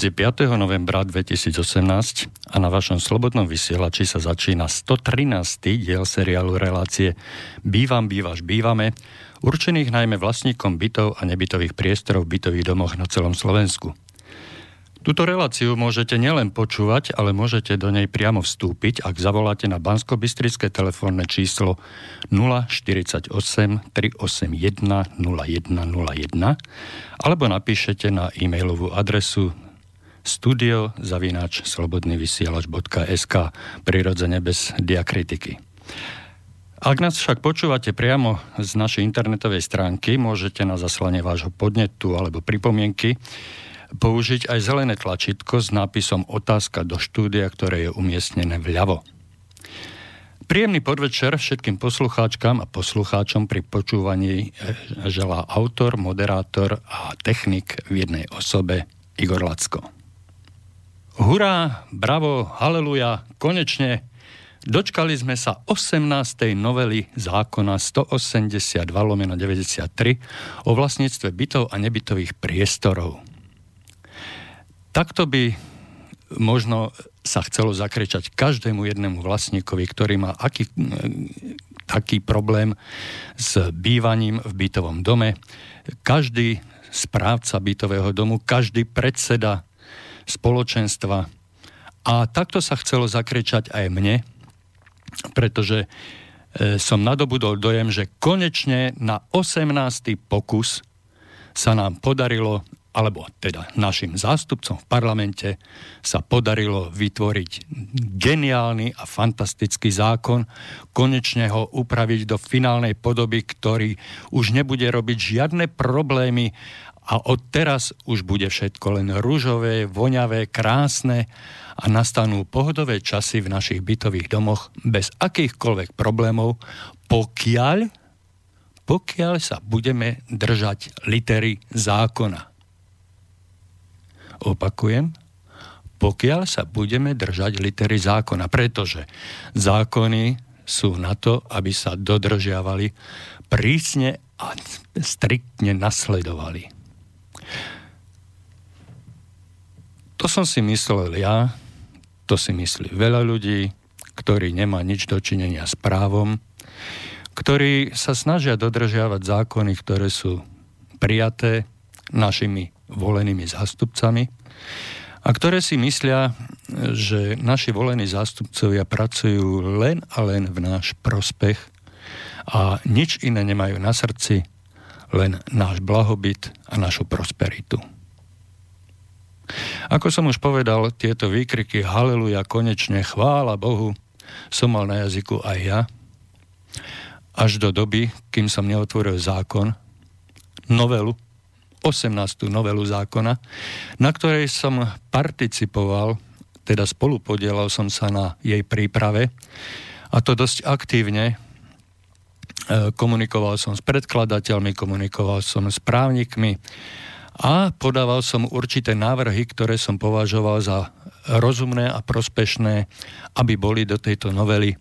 je 5. novembra 2018 a na vašom slobodnom vysielači sa začína 113. diel seriálu relácie Bývam, bývaš, bývame, určených najmä vlastníkom bytov a nebytových priestorov v bytových domoch na celom Slovensku. Túto reláciu môžete nielen počúvať, ale môžete do nej priamo vstúpiť, ak zavoláte na bansko telefónne číslo 048 381 0101 alebo napíšete na e-mailovú adresu studio.slobodnyvysielač.sk prirodzene bez diakritiky. Ak nás však počúvate priamo z našej internetovej stránky, môžete na zaslanie vášho podnetu alebo pripomienky použiť aj zelené tlačítko s nápisom Otázka do štúdia, ktoré je umiestnené vľavo. Príjemný podvečer všetkým poslucháčkam a poslucháčom pri počúvaní želá autor, moderátor a technik v jednej osobe Igor Lacko. Hurá, bravo, haleluja, konečne dočkali sme sa 18. novely zákona 182 lomeno 93 o vlastníctve bytov a nebytových priestorov. Takto by možno sa chcelo zakričať každému jednému vlastníkovi, ktorý má aký, taký problém s bývaním v bytovom dome. Každý správca bytového domu, každý predseda spoločenstva. A takto sa chcelo zakričať aj mne, pretože e, som nadobudol dojem, že konečne na 18. pokus sa nám podarilo, alebo teda našim zástupcom v parlamente sa podarilo vytvoriť geniálny a fantastický zákon, konečne ho upraviť do finálnej podoby, ktorý už nebude robiť žiadne problémy a od teraz už bude všetko len rúžové, voňavé, krásne a nastanú pohodové časy v našich bytových domoch bez akýchkoľvek problémov, pokiaľ, pokiaľ sa budeme držať litery zákona. Opakujem, pokiaľ sa budeme držať litery zákona, pretože zákony sú na to, aby sa dodržiavali prísne a striktne nasledovali. To som si myslel ja, to si myslí veľa ľudí, ktorí nemá nič dočinenia s právom, ktorí sa snažia dodržiavať zákony, ktoré sú prijaté našimi volenými zástupcami a ktoré si myslia, že naši volení zástupcovia pracujú len a len v náš prospech a nič iné nemajú na srdci, len náš blahobyt a našu prosperitu. Ako som už povedal, tieto výkriky haleluja, konečne, chvála Bohu, som mal na jazyku aj ja, až do doby, kým som neotvoril zákon, novelu, 18. novelu zákona, na ktorej som participoval, teda spolupodielal som sa na jej príprave, a to dosť aktívne, e, komunikoval som s predkladateľmi, komunikoval som s právnikmi a podával som určité návrhy, ktoré som považoval za rozumné a prospešné, aby boli do tejto novely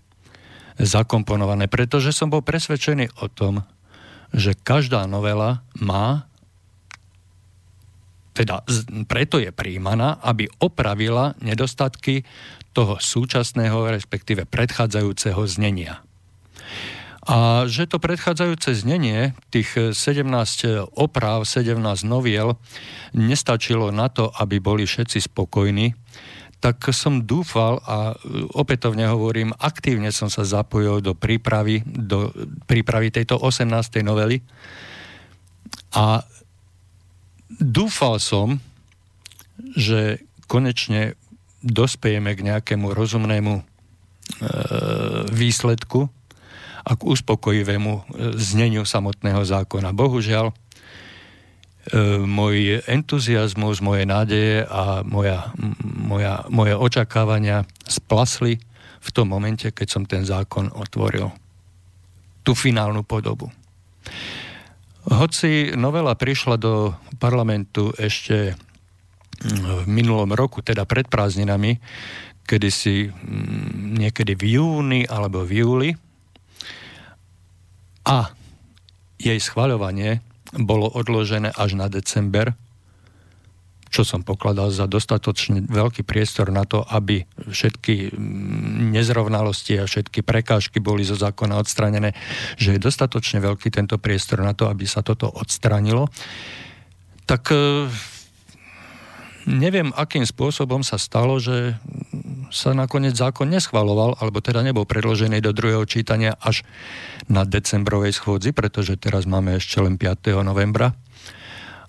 zakomponované. Pretože som bol presvedčený o tom, že každá novela má, teda preto je príjmaná, aby opravila nedostatky toho súčasného, respektíve predchádzajúceho znenia. A že to predchádzajúce znenie, tých 17 oprav, 17 noviel, nestačilo na to, aby boli všetci spokojní, tak som dúfal a opätovne hovorím, aktívne som sa zapojil do prípravy, do prípravy tejto 18. novely a dúfal som, že konečne dospejeme k nejakému rozumnému e, výsledku, a k uspokojivému e, zneniu samotného zákona. Bohužiaľ, e, môj entuziasmus, moje nádeje a moja, moja, moje očakávania splasli v tom momente, keď som ten zákon otvoril. Tú finálnu podobu. Hoci novela prišla do parlamentu ešte v minulom roku, teda pred prázdninami, kedy si niekedy v júni alebo v júli, a jej schvaľovanie bolo odložené až na december, čo som pokladal za dostatočne veľký priestor na to, aby všetky mm, nezrovnalosti a všetky prekážky boli zo zákona odstranené, že je dostatočne veľký tento priestor na to, aby sa toto odstranilo, tak e, neviem, akým spôsobom sa stalo, že sa nakoniec zákon neschvaloval, alebo teda nebol predložený do druhého čítania až na decembrovej schôdzi, pretože teraz máme ešte len 5. novembra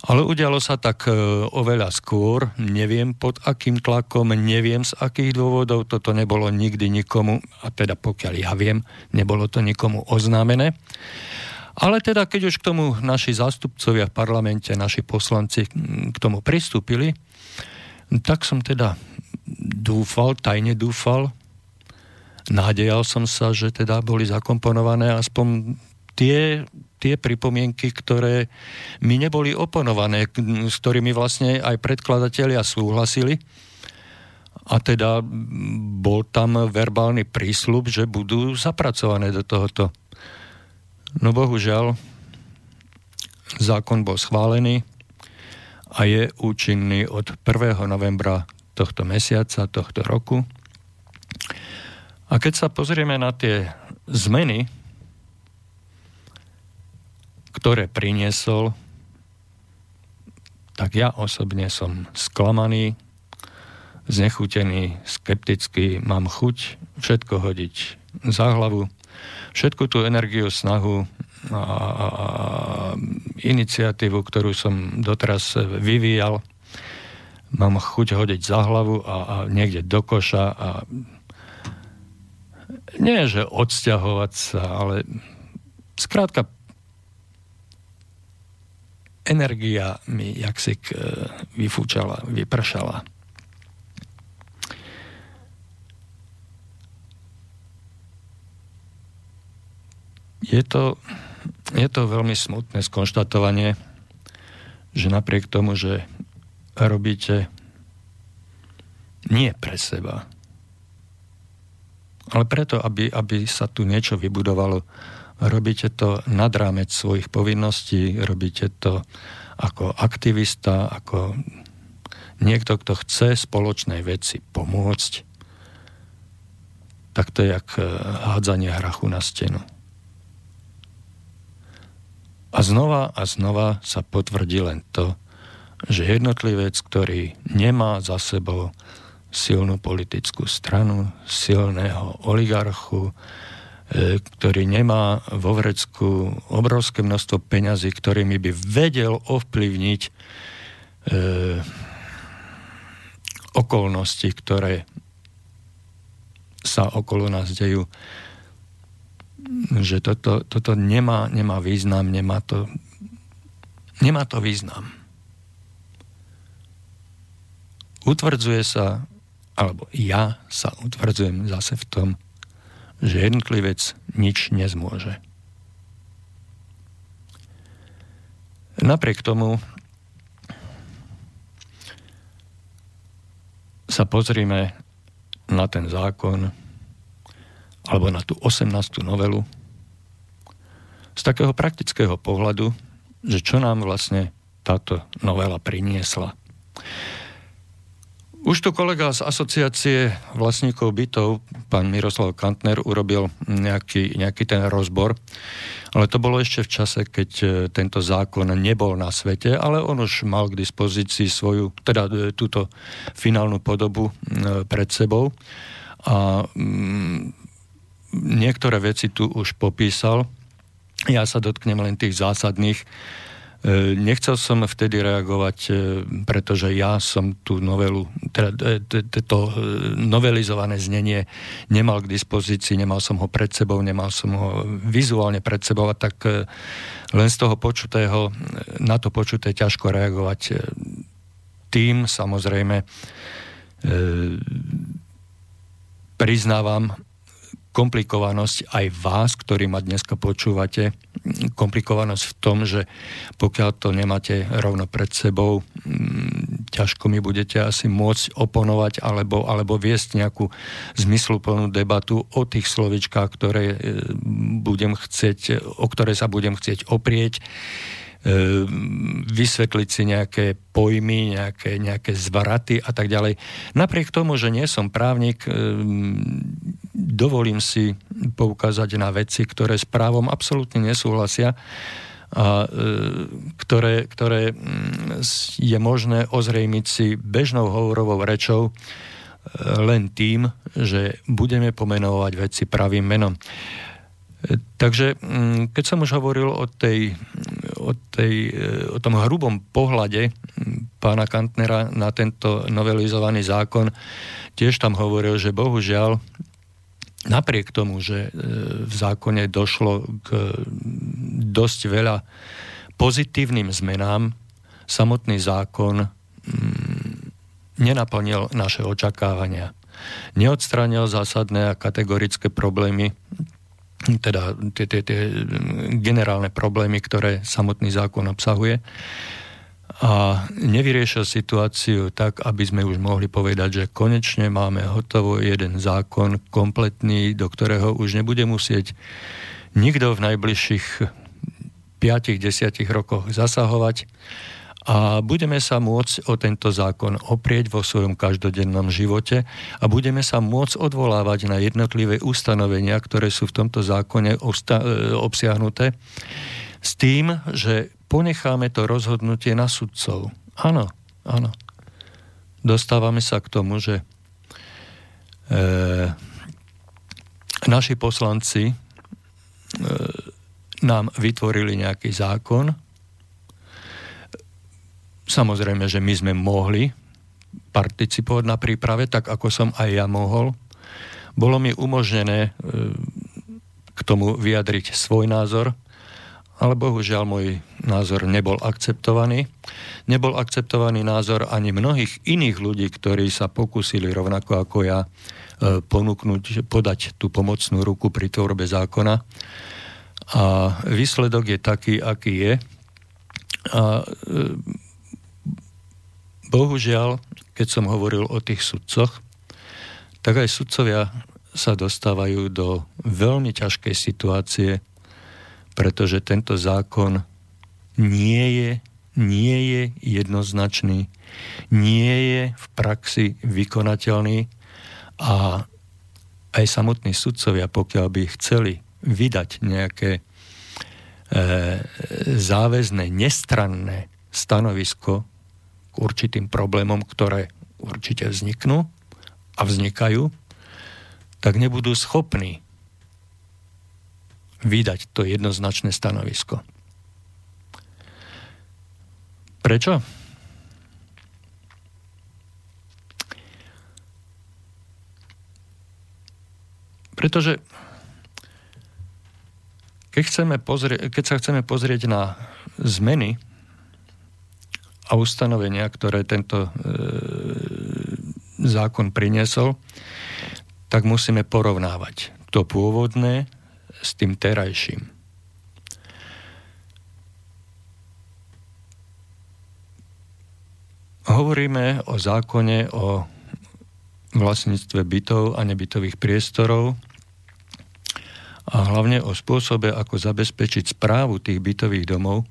ale udialo sa tak e, oveľa skôr, neviem pod akým tlakom, neviem z akých dôvodov, toto nebolo nikdy nikomu, a teda pokiaľ ja viem, nebolo to nikomu oznámené. Ale teda, keď už k tomu naši zástupcovia v parlamente, naši poslanci k tomu pristúpili, tak som teda dúfal, tajne dúfal, nádejal som sa, že teda boli zakomponované aspoň tie tie pripomienky, ktoré mi neboli oponované, s ktorými vlastne aj predkladatelia súhlasili. A teda bol tam verbálny prísľub, že budú zapracované do tohoto. No bohužiaľ, zákon bol schválený a je účinný od 1. novembra tohto mesiaca, tohto roku. A keď sa pozrieme na tie zmeny, ktoré priniesol, tak ja osobne som sklamaný, znechutený, skeptický, mám chuť všetko hodiť za hlavu, všetku tú energiu, snahu a, a, a iniciatívu, ktorú som doteraz vyvíjal, mám chuť hodiť za hlavu a, a niekde do koša a nie, že odsťahovať sa, ale skrátka energia mi jaksik e, vyfúčala, vypršala. Je to, je to veľmi smutné skonštatovanie, že napriek tomu, že robíte nie pre seba, ale preto, aby, aby sa tu niečo vybudovalo, robíte to nad rámec svojich povinností, robíte to ako aktivista, ako niekto, kto chce spoločnej veci pomôcť, tak to je jak eh, hádzanie hrachu na stenu. A znova a znova sa potvrdí len to, že jednotlivec, ktorý nemá za sebou silnú politickú stranu, silného oligarchu, E, ktorý nemá vo vrecku obrovské množstvo peňazí, ktorými by vedel ovplyvniť e, okolnosti, ktoré sa okolo nás dejú, že toto, toto nemá, nemá význam, nemá to, nemá to význam. Utvrdzuje sa, alebo ja sa utvrdzujem zase v tom, že jednotlivec nič nezmôže. Napriek tomu sa pozrime na ten zákon alebo na tú 18. novelu z takého praktického pohľadu, že čo nám vlastne táto novela priniesla. Už tu kolega z asociácie vlastníkov bytov, pán Miroslav Kantner, urobil nejaký, nejaký ten rozbor, ale to bolo ešte v čase, keď e, tento zákon nebol na svete, ale on už mal k dispozícii svoju, teda e, túto finálnu podobu e, pred sebou. A mm, niektoré veci tu už popísal. Ja sa dotknem len tých zásadných, E, nechcel som vtedy reagovať, e, pretože ja som tú novelu, teda e, to novelizované znenie nemal k dispozícii, nemal som ho pred sebou, nemal som ho vizuálne pred sebou a tak len z toho počutého, na to počuté ťažko reagovať. Tým samozrejme priznávam komplikovanosť aj vás, ktorí ma dneska počúvate, komplikovanosť v tom, že pokiaľ to nemáte rovno pred sebou, mm, ťažko mi budete asi môcť oponovať alebo, alebo viesť nejakú zmysluplnú debatu o tých slovičkách, ktoré e, budem chcieť, o ktoré sa budem chcieť oprieť. vysvetliť si nejaké pojmy, nejaké, nejaké zvraty a tak ďalej. Napriek tomu, že nie som právnik, e, dovolím si poukázať na veci, ktoré s právom absolútne nesúhlasia a ktoré, ktoré je možné ozrejmiť si bežnou hovorovou rečou len tým, že budeme pomenovať veci pravým menom. Takže mm, keď som už hovoril o, tej, o, tej, o tom hrubom pohľade pána Kantnera na tento novelizovaný zákon, tiež tam hovoril, že bohužiaľ napriek tomu, že e, v zákone došlo k dosť veľa pozitívnym zmenám, samotný zákon mm, nenaplnil naše očakávania. Neodstranil zásadné a kategorické problémy teda tie, tie, tie generálne problémy, ktoré samotný zákon obsahuje a nevyriešil situáciu tak, aby sme už mohli povedať, že konečne máme hotovo jeden zákon kompletný, do ktorého už nebude musieť nikto v najbližších 5-10 rokoch zasahovať. A budeme sa môcť o tento zákon oprieť vo svojom každodennom živote a budeme sa môcť odvolávať na jednotlivé ustanovenia, ktoré sú v tomto zákone e, obsiahnuté, s tým, že ponecháme to rozhodnutie na sudcov. Áno, áno. Dostávame sa k tomu, že e, naši poslanci e, nám vytvorili nejaký zákon, Samozrejme, že my sme mohli participovať na príprave, tak ako som aj ja mohol. Bolo mi umožnené e, k tomu vyjadriť svoj názor, ale bohužiaľ môj názor nebol akceptovaný. Nebol akceptovaný názor ani mnohých iných ľudí, ktorí sa pokúsili rovnako ako ja e, ponúknuť, podať tú pomocnú ruku pri tvorbe zákona. A výsledok je taký, aký je. A e, Bohužiaľ, keď som hovoril o tých sudcoch, tak aj sudcovia sa dostávajú do veľmi ťažkej situácie, pretože tento zákon nie je, nie je jednoznačný, nie je v praxi vykonateľný a aj samotní sudcovia, pokiaľ by chceli vydať nejaké e, záväzné, nestranné stanovisko k určitým problémom, ktoré určite vzniknú a vznikajú, tak nebudú schopní vydať to jednoznačné stanovisko. Prečo? Pretože keď, chceme pozrie- keď sa chceme pozrieť na zmeny a ustanovenia, ktoré tento e, zákon priniesol, tak musíme porovnávať to pôvodné s tým terajším. Hovoríme o zákone o vlastníctve bytov a nebytových priestorov a hlavne o spôsobe, ako zabezpečiť správu tých bytových domov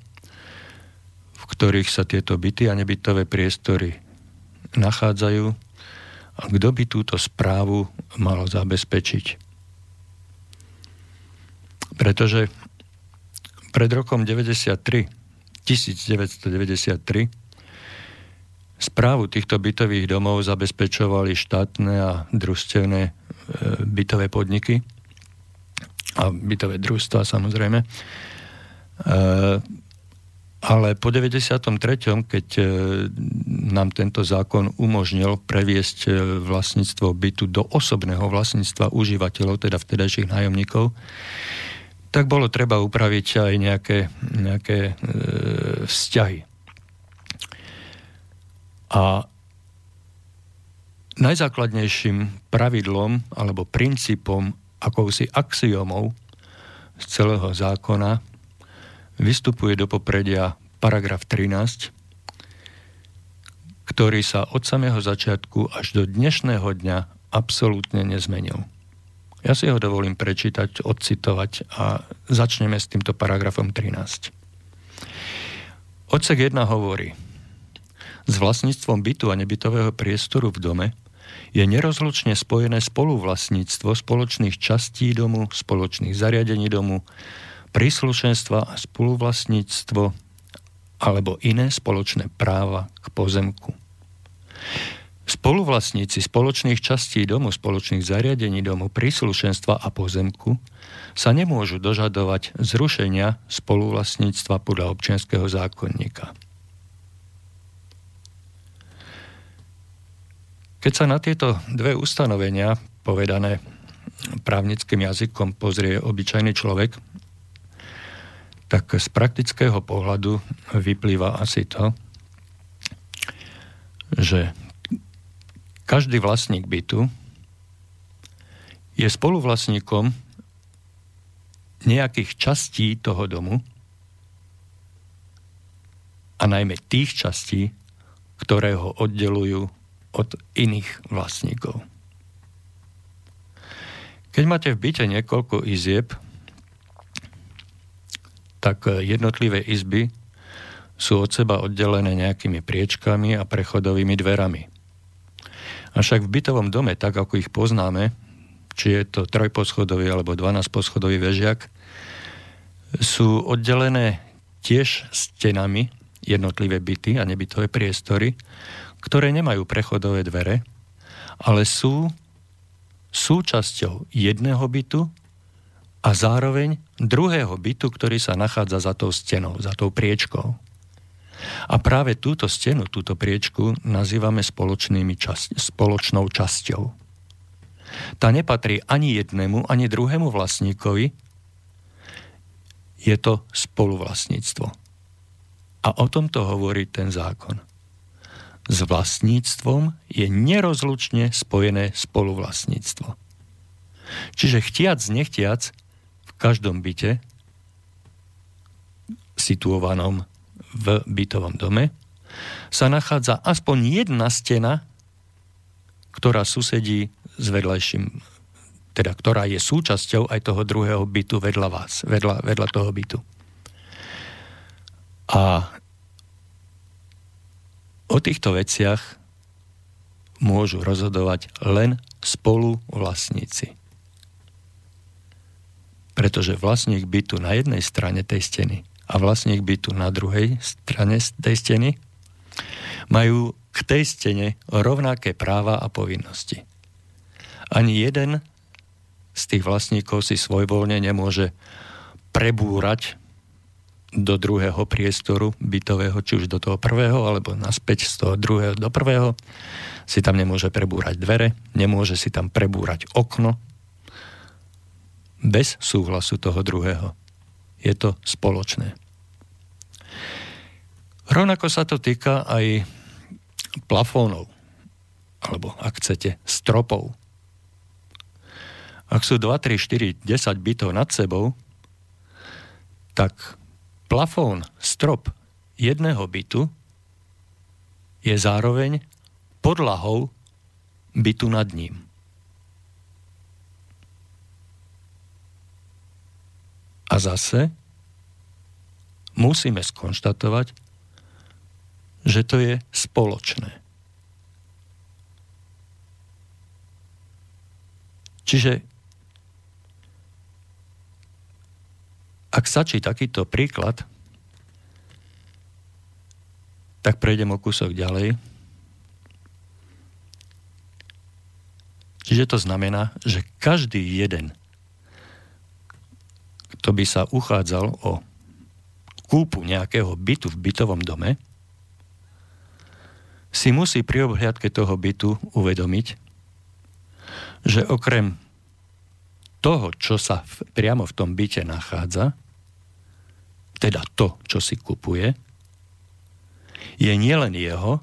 ktorých sa tieto byty a nebytové priestory nachádzajú a kto by túto správu mal zabezpečiť. Pretože pred rokom 93, 1993 správu týchto bytových domov zabezpečovali štátne a družstevné e, bytové podniky a bytové družstva samozrejme. E, ale po 93., keď e, nám tento zákon umožnil previesť vlastníctvo bytu do osobného vlastníctva užívateľov, teda vtedajších nájomníkov, tak bolo treba upraviť aj nejaké, nejaké e, vzťahy. A najzákladnejším pravidlom alebo princípom, akousi axiomou z celého zákona vystupuje do popredia paragraf 13, ktorý sa od samého začiatku až do dnešného dňa absolútne nezmenil. Ja si ho dovolím prečítať, odcitovať a začneme s týmto paragrafom 13. Odsek 1 hovorí, s vlastníctvom bytu a nebytového priestoru v dome je nerozlučne spojené spoluvlastníctvo spoločných častí domu, spoločných zariadení domu, príslušenstva a spoluvlastníctvo alebo iné spoločné práva k pozemku. Spoluvlastníci spoločných častí domu, spoločných zariadení domu, príslušenstva a pozemku sa nemôžu dožadovať zrušenia spoluvlastníctva podľa občianského zákonníka. Keď sa na tieto dve ustanovenia, povedané právnickým jazykom, pozrie obyčajný človek, tak z praktického pohľadu vyplýva asi to, že každý vlastník bytu je spoluvlastníkom nejakých častí toho domu a najmä tých častí, ktoré ho oddelujú od iných vlastníkov. Keď máte v byte niekoľko izieb, tak jednotlivé izby sú od seba oddelené nejakými priečkami a prechodovými dverami. Avšak v bytovom dome, tak ako ich poznáme, či je to trojposchodový alebo 12-poschodový vežiak, sú oddelené tiež stenami jednotlivé byty a nebytové priestory, ktoré nemajú prechodové dvere, ale sú súčasťou jedného bytu a zároveň druhého bytu, ktorý sa nachádza za tou stenou, za tou priečkou. A práve túto stenu, túto priečku nazývame časť, spoločnou časťou. Tá nepatrí ani jednému, ani druhému vlastníkovi. Je to spoluvlastníctvo. A o tomto hovorí ten zákon. S vlastníctvom je nerozlučne spojené spoluvlastníctvo. Čiže chtiac, nechtiac, v každom byte situovanom v bytovom dome sa nachádza aspoň jedna stena, ktorá susedí s vedľajším, teda ktorá je súčasťou aj toho druhého bytu vedľa vás, vedľa, vedľa toho bytu. A o týchto veciach môžu rozhodovať len spolu vlastníci. Pretože vlastník bytu na jednej strane tej steny a vlastník bytu na druhej strane tej steny majú k tej stene rovnaké práva a povinnosti. Ani jeden z tých vlastníkov si svojvoľne nemôže prebúrať do druhého priestoru bytového, či už do toho prvého, alebo naspäť z toho druhého do prvého, si tam nemôže prebúrať dvere, nemôže si tam prebúrať okno, bez súhlasu toho druhého je to spoločné. Rovnako sa to týka aj plafónov, alebo ak chcete, stropov. Ak sú 2, 3, 4, 10 bytov nad sebou, tak plafón, strop jedného bytu je zároveň podlahou bytu nad ním. A zase musíme skonštatovať, že to je spoločné. Čiže ak sačí takýto príklad, tak prejdem o kúsok ďalej. Čiže to znamená, že každý jeden kto by sa uchádzal o kúpu nejakého bytu v bytovom dome, si musí pri obhliadke toho bytu uvedomiť, že okrem toho, čo sa v, priamo v tom byte nachádza, teda to, čo si kupuje, je nielen jeho,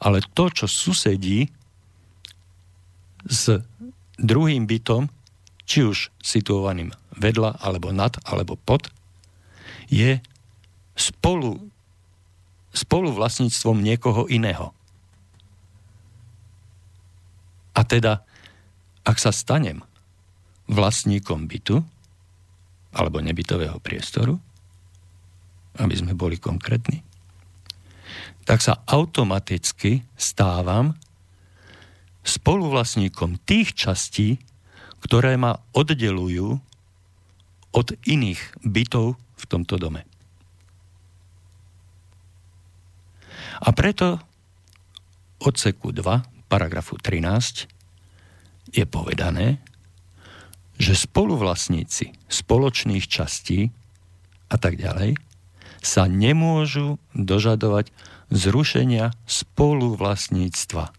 ale to, čo susedí s druhým bytom, či už situovaným vedľa, alebo nad, alebo pod, je spolu, vlastníctvom niekoho iného. A teda, ak sa stanem vlastníkom bytu, alebo nebytového priestoru, aby sme boli konkrétni, tak sa automaticky stávam spoluvlastníkom tých častí, ktoré ma oddelujú od iných bytov v tomto dome. A preto odseku 2, paragrafu 13, je povedané, že spoluvlastníci spoločných častí a tak ďalej sa nemôžu dožadovať zrušenia spoluvlastníctva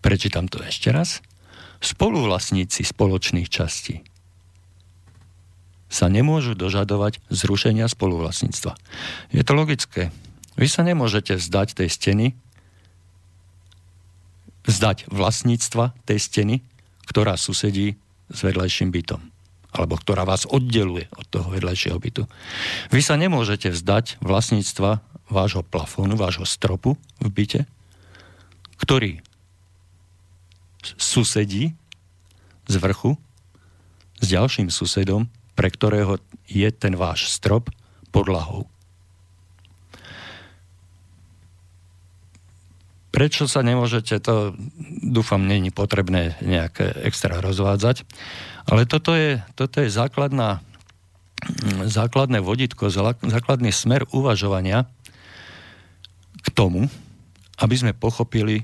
Prečítam to ešte raz. Spoluvlastníci spoločných častí sa nemôžu dožadovať zrušenia spoluvlastníctva. Je to logické. Vy sa nemôžete vzdať tej steny, vzdať vlastníctva tej steny, ktorá susedí s vedľajším bytom alebo ktorá vás oddeluje od toho vedľajšieho bytu. Vy sa nemôžete vzdať vlastníctva vášho plafónu, vášho stropu v byte, ktorý susedí z vrchu s ďalším susedom, pre ktorého je ten váš strop podlahou. Prečo sa nemôžete, to dúfam, není potrebné nejaké extra rozvádzať, ale toto je, toto je základná, základné vodítko, základný smer uvažovania k tomu, aby sme pochopili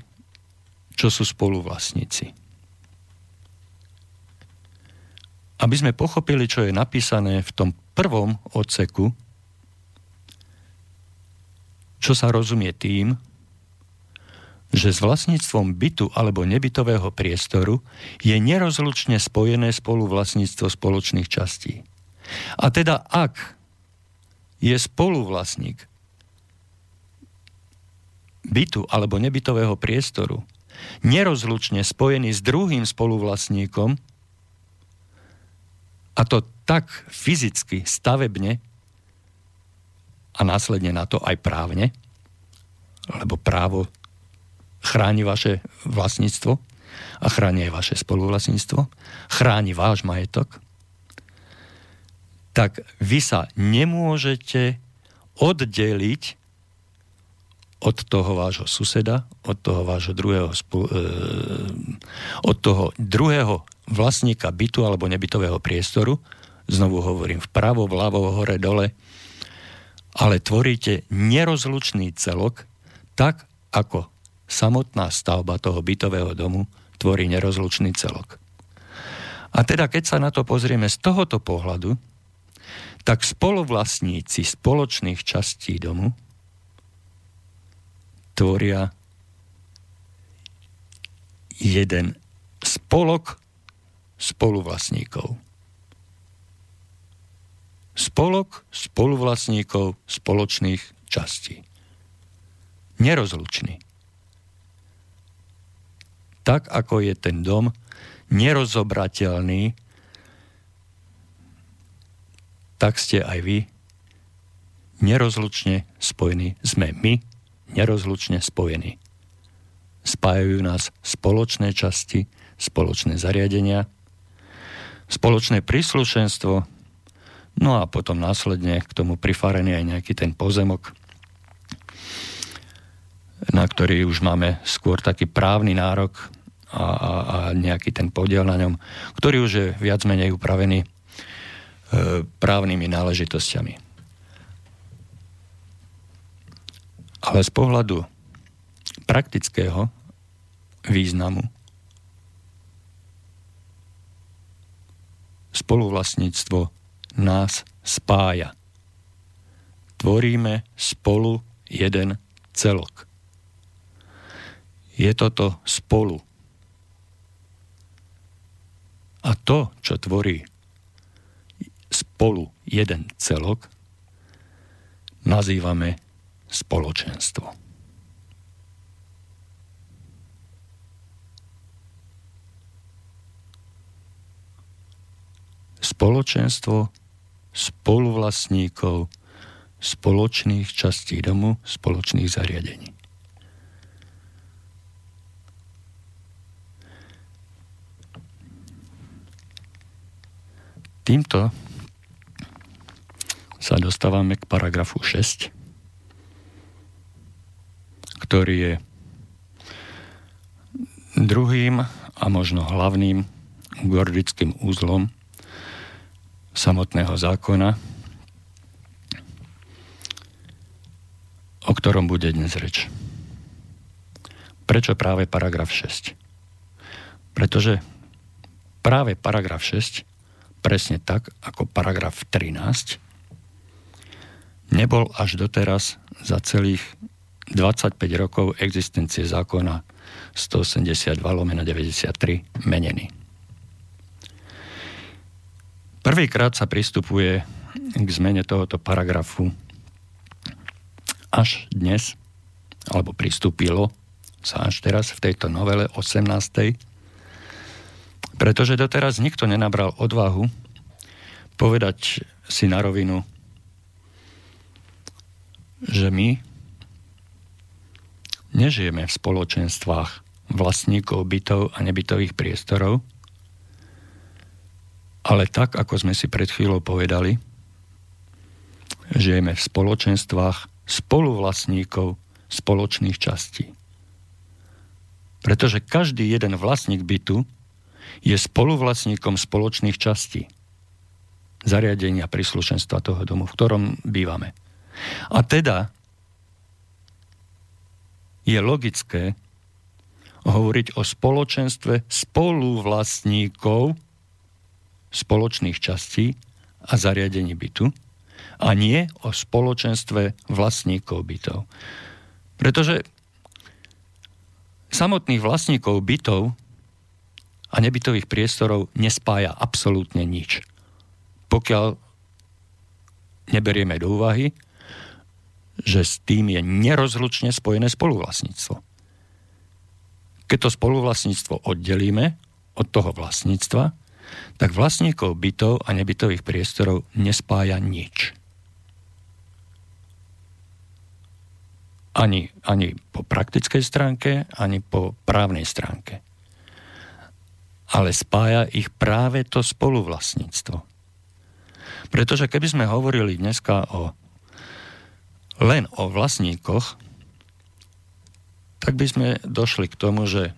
čo sú spoluvlastníci. Aby sme pochopili, čo je napísané v tom prvom odseku, čo sa rozumie tým, že s vlastníctvom bytu alebo nebytového priestoru je nerozlučne spojené spoluvlastníctvo spoločných častí. A teda ak je spoluvlastník bytu alebo nebytového priestoru nerozlučne spojený s druhým spoluvlastníkom, a to tak fyzicky, stavebne a následne na to aj právne, lebo právo chráni vaše vlastníctvo a chráni aj vaše spoluvlastníctvo, chráni váš majetok, tak vy sa nemôžete oddeliť od toho vášho suseda, od toho vášho druhého, spu, e, od toho druhého vlastníka bytu alebo nebytového priestoru, znovu hovorím vpravo, vľavo, hore, dole, ale tvoríte nerozlučný celok, tak ako samotná stavba toho bytového domu tvorí nerozlučný celok. A teda keď sa na to pozrieme z tohoto pohľadu, tak spoluvlastníci spoločných častí domu tvoria jeden spolok spoluvlastníkov. Spolok spoluvlastníkov spoločných častí. Nerozlučný. Tak ako je ten dom nerozobrateľný, tak ste aj vy nerozlučne spojení sme my nerozlučne spojení. Spájajú nás spoločné časti, spoločné zariadenia, spoločné príslušenstvo, no a potom následne k tomu prifarený aj nejaký ten pozemok, na ktorý už máme skôr taký právny nárok a, a, a nejaký ten podiel na ňom, ktorý už je viac menej upravený e, právnymi náležitosťami. Ale z pohľadu praktického významu spoluvlastníctvo nás spája. Tvoríme spolu jeden celok. Je toto spolu. A to, čo tvorí spolu jeden celok, nazývame spoločenstvo. Spoločenstvo spoluvlastníkov spoločných častí domu, spoločných zariadení. Týmto sa dostávame k paragrafu 6, ktorý je druhým a možno hlavným gordickým úzlom samotného zákona, o ktorom bude dnes reč. Prečo práve paragraf 6? Pretože práve paragraf 6, presne tak ako paragraf 13, nebol až doteraz za celých 25 rokov existencie zákona 182 lomeno 93 menený. Prvýkrát sa pristupuje k zmene tohoto paragrafu až dnes, alebo pristúpilo sa až teraz v tejto novele 18. Pretože doteraz nikto nenabral odvahu povedať si na rovinu, že my nežijeme v spoločenstvách vlastníkov bytov a nebytových priestorov, ale tak, ako sme si pred chvíľou povedali, žijeme v spoločenstvách spoluvlastníkov spoločných častí. Pretože každý jeden vlastník bytu je spoluvlastníkom spoločných častí zariadenia príslušenstva toho domu, v ktorom bývame. A teda je logické hovoriť o spoločenstve spoluvlastníkov spoločných častí a zariadení bytu a nie o spoločenstve vlastníkov bytov. Pretože samotných vlastníkov bytov a nebytových priestorov nespája absolútne nič. Pokiaľ neberieme do úvahy, že s tým je nerozlučne spojené spoluvlastníctvo. Keď to spoluvlastníctvo oddelíme od toho vlastníctva, tak vlastníkov bytov a nebytových priestorov nespája nič. Ani, ani po praktickej stránke, ani po právnej stránke. Ale spája ich práve to spoluvlastníctvo. Pretože keby sme hovorili dneska o, len o vlastníkoch, tak by sme došli k tomu, že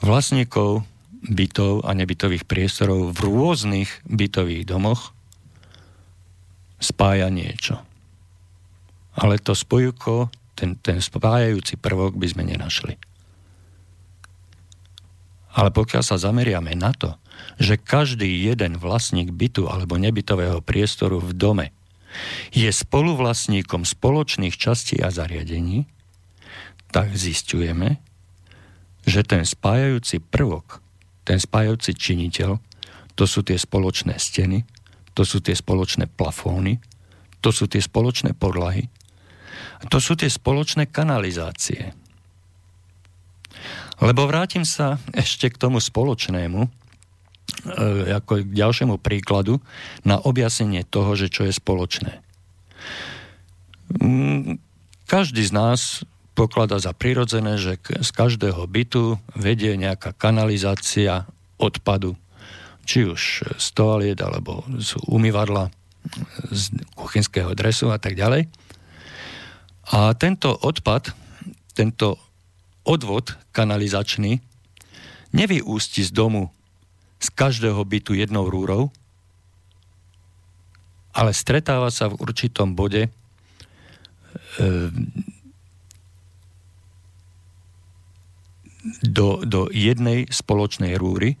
vlastníkov bytov a nebytových priestorov v rôznych bytových domoch spája niečo. Ale to spojúko, ten, ten spájajúci prvok by sme nenašli. Ale pokiaľ sa zameriame na to, že každý jeden vlastník bytu alebo nebytového priestoru v dome je spoluvlastníkom spoločných častí a zariadení, tak zistujeme, že ten spájajúci prvok ten spájajúci činiteľ, to sú tie spoločné steny, to sú tie spoločné plafóny, to sú tie spoločné podlahy, to sú tie spoločné kanalizácie. Lebo vrátim sa ešte k tomu spoločnému, e, ako k ďalšiemu príkladu, na objasnenie toho, že čo je spoločné. Mm, každý z nás pokladá za prirodzené, že z každého bytu vedie nejaká kanalizácia odpadu, či už z toaliet, alebo z umývadla, z kuchynského dresu a tak ďalej. A tento odpad, tento odvod kanalizačný nevyústi z domu z každého bytu jednou rúrou, ale stretáva sa v určitom bode e, do, do jednej spoločnej rúry.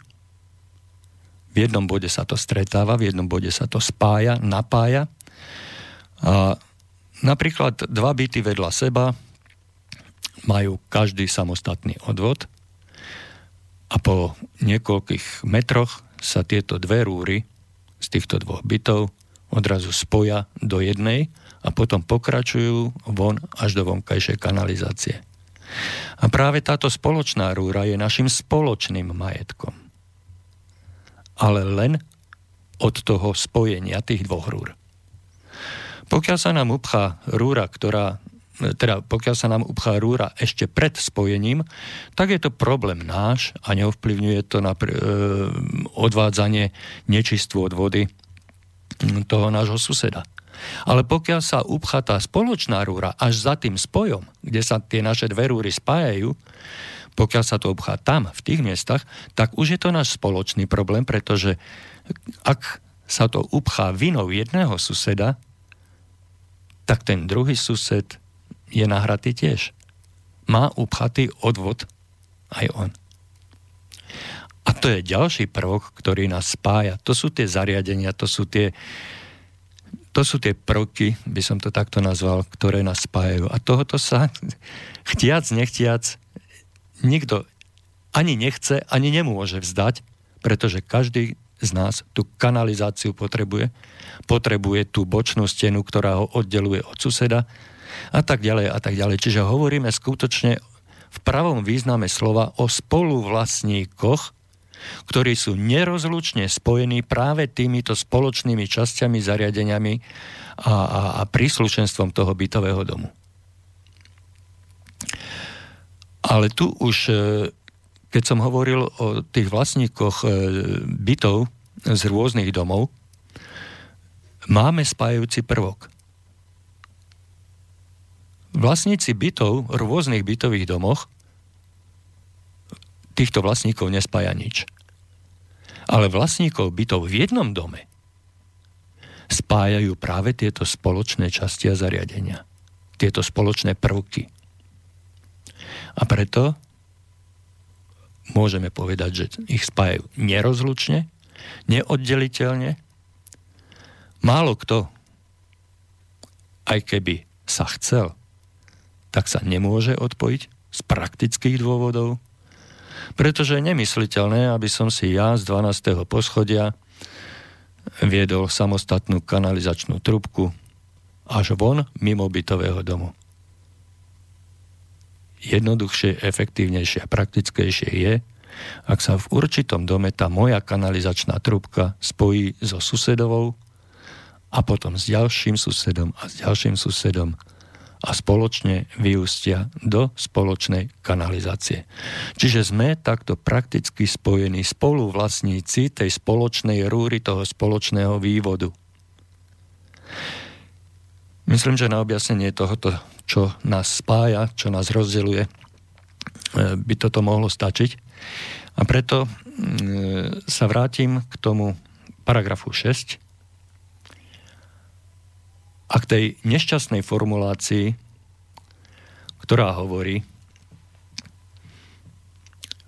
V jednom bode sa to stretáva, v jednom bode sa to spája, napája. A napríklad dva byty vedľa seba majú každý samostatný odvod a po niekoľkých metroch sa tieto dve rúry z týchto dvoch bytov odrazu spoja do jednej a potom pokračujú von až do vonkajšej kanalizácie. A práve táto spoločná rúra je našim spoločným majetkom. Ale len od toho spojenia tých dvoch rúr. Pokiaľ sa nám upchá rúra, ktorá teda pokiaľ sa nám upchá rúra ešte pred spojením, tak je to problém náš a neovplyvňuje to na e, odvádzanie nečistú od vody toho nášho suseda. Ale pokiaľ sa upchá tá spoločná rúra až za tým spojom, kde sa tie naše dve rúry spájajú, pokiaľ sa to upchá tam, v tých miestach, tak už je to náš spoločný problém, pretože ak sa to upchá vinou jedného suseda, tak ten druhý sused je nahratý tiež. Má upchatý odvod aj on. A to je ďalší prvok, ktorý nás spája. To sú tie zariadenia, to sú tie, to sú tie prvky, by som to takto nazval, ktoré nás spájajú. A tohoto sa chtiac, nechtiac nikto ani nechce, ani nemôže vzdať, pretože každý z nás tú kanalizáciu potrebuje, potrebuje tú bočnú stenu, ktorá ho oddeluje od suseda a tak ďalej a tak ďalej. Čiže hovoríme skutočne v pravom význame slova o spoluvlastníkoch ktorí sú nerozlučne spojení práve týmito spoločnými časťami, zariadeniami a, a, a príslušenstvom toho bytového domu. Ale tu už, e, keď som hovoril o tých vlastníkoch e, bytov z rôznych domov, máme spájajúci prvok. Vlastníci bytov v rôznych bytových domoch týchto vlastníkov nespája nič ale vlastníkov bytov v jednom dome spájajú práve tieto spoločné časti a zariadenia. Tieto spoločné prvky. A preto môžeme povedať, že ich spájajú nerozlučne, neoddeliteľne. Málo kto, aj keby sa chcel, tak sa nemôže odpojiť z praktických dôvodov, pretože je nemysliteľné, aby som si ja z 12. poschodia viedol samostatnú kanalizačnú trubku až von mimo bytového domu. Jednoduchšie, efektívnejšie a praktickejšie je, ak sa v určitom dome tá moja kanalizačná trubka spojí so susedovou a potom s ďalším susedom a s ďalším susedom a spoločne vyústia do spoločnej kanalizácie. Čiže sme takto prakticky spojení spoluvlastníci tej spoločnej rúry, toho spoločného vývodu. Myslím, že na objasnenie tohoto, čo nás spája, čo nás rozdeluje, e, by toto mohlo stačiť. A preto e, sa vrátim k tomu paragrafu 6, a k tej nešťastnej formulácii, ktorá hovorí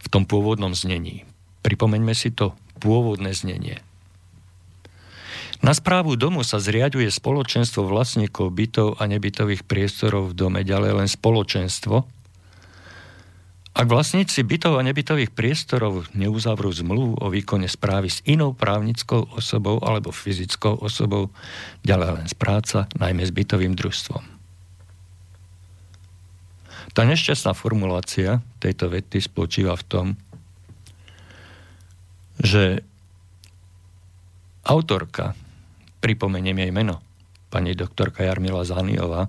v tom pôvodnom znení. Pripomeňme si to pôvodné znenie. Na správu domu sa zriaďuje spoločenstvo vlastníkov bytov a nebytových priestorov v dome, ďalej len spoločenstvo, ak vlastníci bytov a nebytových priestorov neuzavrú zmluvu o výkone správy s inou právnickou osobou alebo fyzickou osobou, ďalej len z práca, najmä s bytovým družstvom. Tá nešťastná formulácia tejto vety spočíva v tom, že autorka, pripomeniem jej meno, pani doktorka Jarmila Zániová,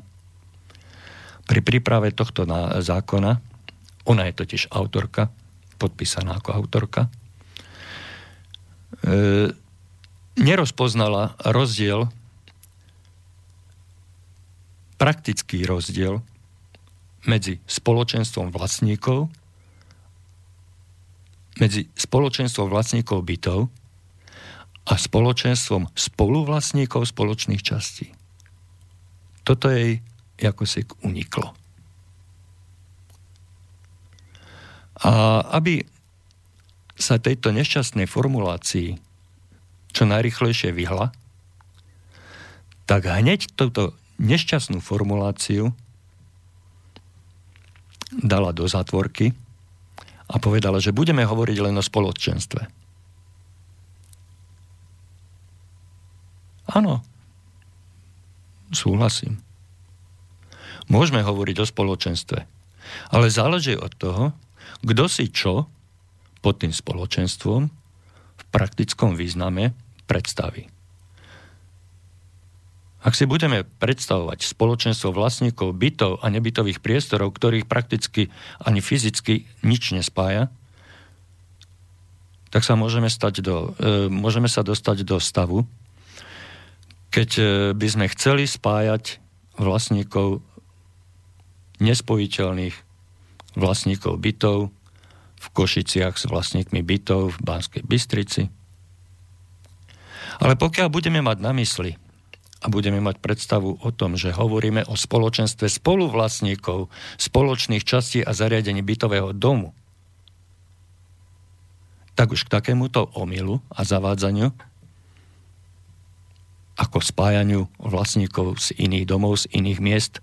pri príprave tohto zákona ona je totiž autorka, podpísaná ako autorka. E, nerozpoznala rozdiel, praktický rozdiel medzi spoločenstvom vlastníkov, medzi spoločenstvom vlastníkov bytov a spoločenstvom spoluvlastníkov spoločných častí. Toto jej ako si uniklo. A aby sa tejto nešťastnej formulácii čo najrychlejšie vyhla, tak hneď túto nešťastnú formuláciu dala do zátvorky a povedala, že budeme hovoriť len o spoločenstve. Áno, súhlasím. Môžeme hovoriť o spoločenstve, ale záleží od toho, kto si čo pod tým spoločenstvom v praktickom význame predstaví. Ak si budeme predstavovať spoločenstvo vlastníkov bytov a nebytových priestorov, ktorých prakticky ani fyzicky nič nespája, tak sa môžeme, stať do, e, môžeme sa dostať do stavu, keď e, by sme chceli spájať vlastníkov nespojiteľných vlastníkov bytov v Košiciach s vlastníkmi bytov v Banskej Bystrici. Ale pokiaľ budeme mať na mysli a budeme mať predstavu o tom, že hovoríme o spoločenstve spoluvlastníkov spoločných častí a zariadení bytového domu, tak už k takémuto omylu a zavádzaniu ako spájaniu vlastníkov z iných domov, z iných miest,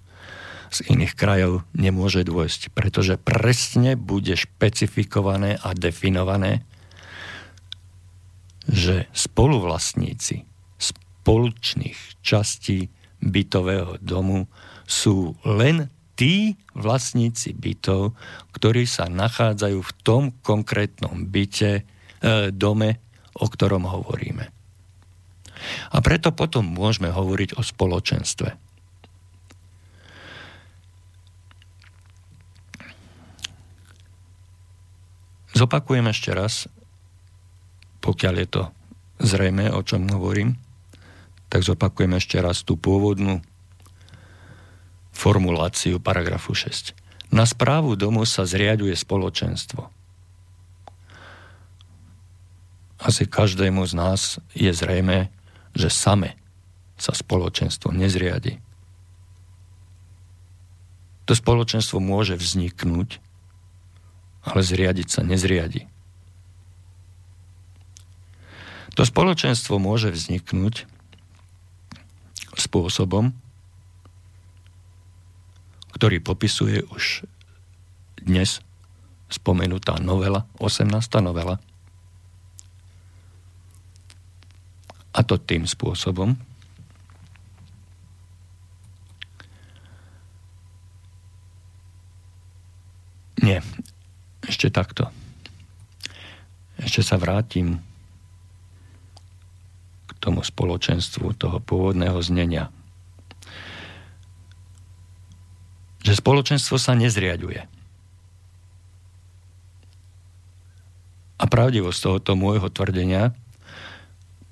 z iných krajov nemôže dôjsť, pretože presne bude špecifikované a definované, že spoluvlastníci spoločných častí bytového domu sú len tí vlastníci bytov, ktorí sa nachádzajú v tom konkrétnom byte, e, dome, o ktorom hovoríme. A preto potom môžeme hovoriť o spoločenstve. Zopakujem ešte raz, pokiaľ je to zrejme, o čom hovorím, tak zopakujem ešte raz tú pôvodnú formuláciu paragrafu 6. Na správu domu sa zriaduje spoločenstvo. Asi každému z nás je zrejme, že same sa spoločenstvo nezriadi. To spoločenstvo môže vzniknúť ale zriadiť sa nezriadi. To spoločenstvo môže vzniknúť spôsobom, ktorý popisuje už dnes spomenutá novela, 18. novela. A to tým spôsobom, Nie, ešte takto. Ešte sa vrátim k tomu spoločenstvu toho pôvodného znenia. Že spoločenstvo sa nezriaduje. A pravdivosť tohoto môjho tvrdenia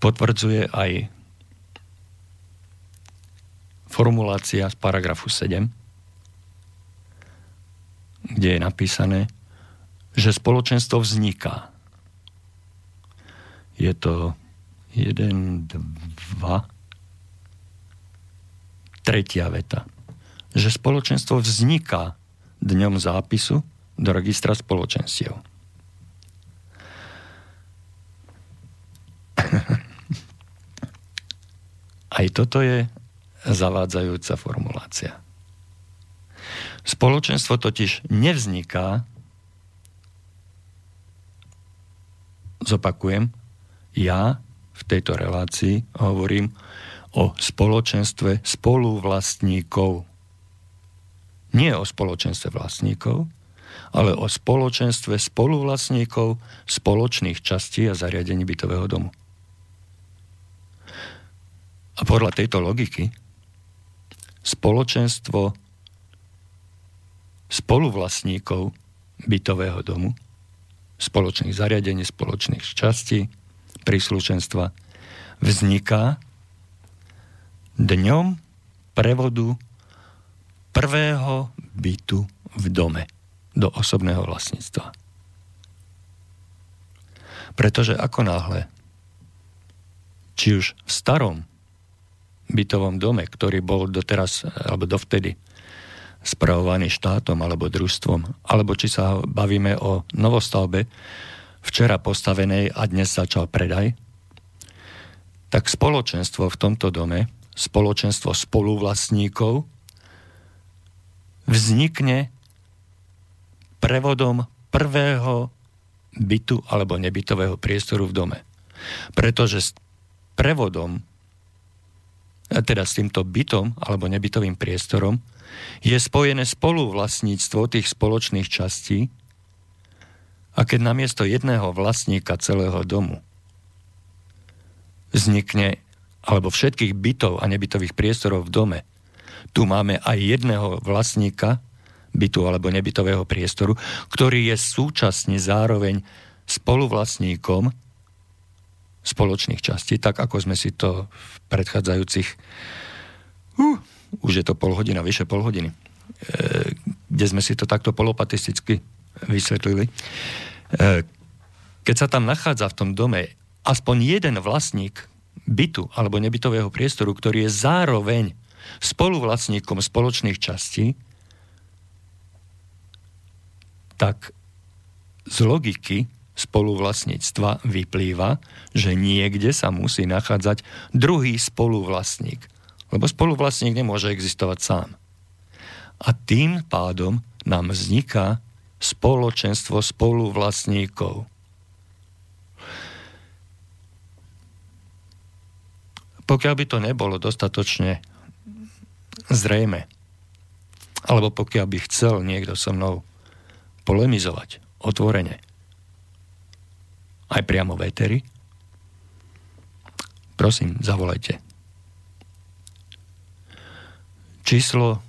potvrdzuje aj formulácia z paragrafu 7, kde je napísané, že spoločenstvo vzniká. Je to jeden, dva, tretia veta. Že spoločenstvo vzniká dňom zápisu do registra spoločenstiev. Aj toto je zavádzajúca formulácia. Spoločenstvo totiž nevzniká zopakujem, ja v tejto relácii hovorím o spoločenstve spoluvlastníkov. Nie o spoločenstve vlastníkov, ale o spoločenstve spoluvlastníkov spoločných častí a zariadení bytového domu. A podľa tejto logiky spoločenstvo spoluvlastníkov bytového domu spoločných zariadení, spoločných častí, príslušenstva vzniká dňom prevodu prvého bytu v dome do osobného vlastníctva. Pretože ako náhle, či už v starom bytovom dome, ktorý bol doteraz, alebo dovtedy spravovaný štátom alebo družstvom, alebo či sa bavíme o novostavbe, včera postavenej a dnes začal predaj, tak spoločenstvo v tomto dome, spoločenstvo spoluvlastníkov, vznikne prevodom prvého bytu alebo nebytového priestoru v dome. Pretože s prevodom, teda s týmto bytom alebo nebytovým priestorom, je spojené spoluvlastníctvo tých spoločných častí? A keď namiesto jedného vlastníka celého domu vznikne, alebo všetkých bytov a nebytových priestorov v dome, tu máme aj jedného vlastníka bytu alebo nebytového priestoru, ktorý je súčasne zároveň spoluvlastníkom spoločných častí, tak ako sme si to v predchádzajúcich uh, už je to pol hodina, vyše pol hodiny, e, kde sme si to takto polopatisticky vysvetlili. E, keď sa tam nachádza v tom dome aspoň jeden vlastník bytu alebo nebytového priestoru, ktorý je zároveň spoluvlastníkom spoločných častí, tak z logiky spoluvlastníctva vyplýva, že niekde sa musí nachádzať druhý spoluvlastník. Lebo spoluvlastník nemôže existovať sám. A tým pádom nám vzniká spoločenstvo spoluvlastníkov. Pokiaľ by to nebolo dostatočne zrejme, alebo pokiaľ by chcel niekto so mnou polemizovať otvorene, aj priamo v éteri, prosím, zavolajte. Číslo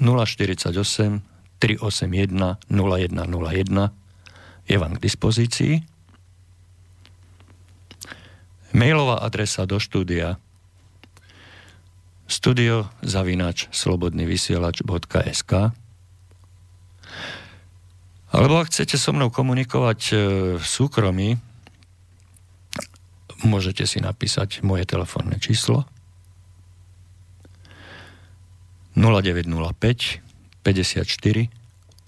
048 381 0101 je vám k dispozícii. Mailová adresa do štúdia. Studio zavinač slobodnyvysielač.sk alebo ak chcete so mnou komunikovať e, v súkromí, môžete si napísať moje telefónne číslo. 0905 54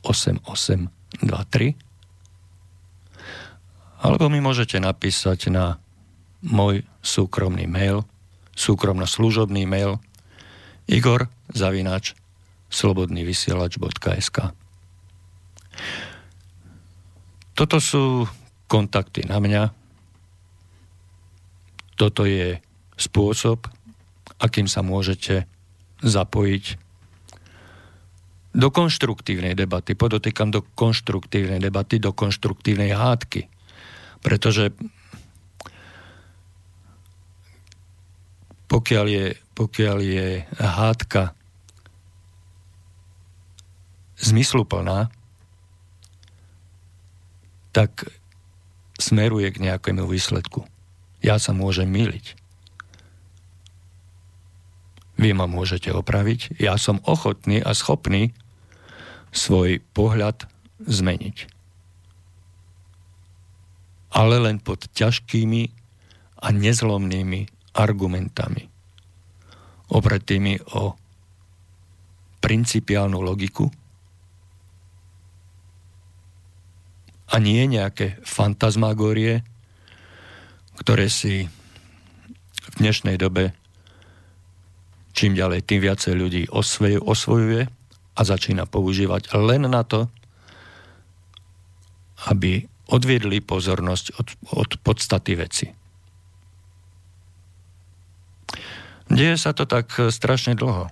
8823 alebo mi môžete napísať na môj súkromný mail, súkromno-služobný mail igor zavinač slobodnyvysielač.sk toto sú kontakty na mňa. Toto je spôsob, akým sa môžete zapojiť do konštruktívnej debaty. Podotýkam do konštruktívnej debaty, do konštruktívnej hádky. Pretože pokiaľ je, pokiaľ je hádka zmysluplná, tak smeruje k nejakému výsledku. Ja sa môžem myliť. Vy ma môžete opraviť. Ja som ochotný a schopný svoj pohľad zmeniť. Ale len pod ťažkými a nezlomnými argumentami. Opretými o principiálnu logiku, a nie nejaké fantasmagórie, ktoré si v dnešnej dobe čím ďalej, tým viacej ľudí osvoje, osvojuje a začína používať len na to, aby odviedli pozornosť od, od podstaty veci. Deje sa to tak strašne dlho.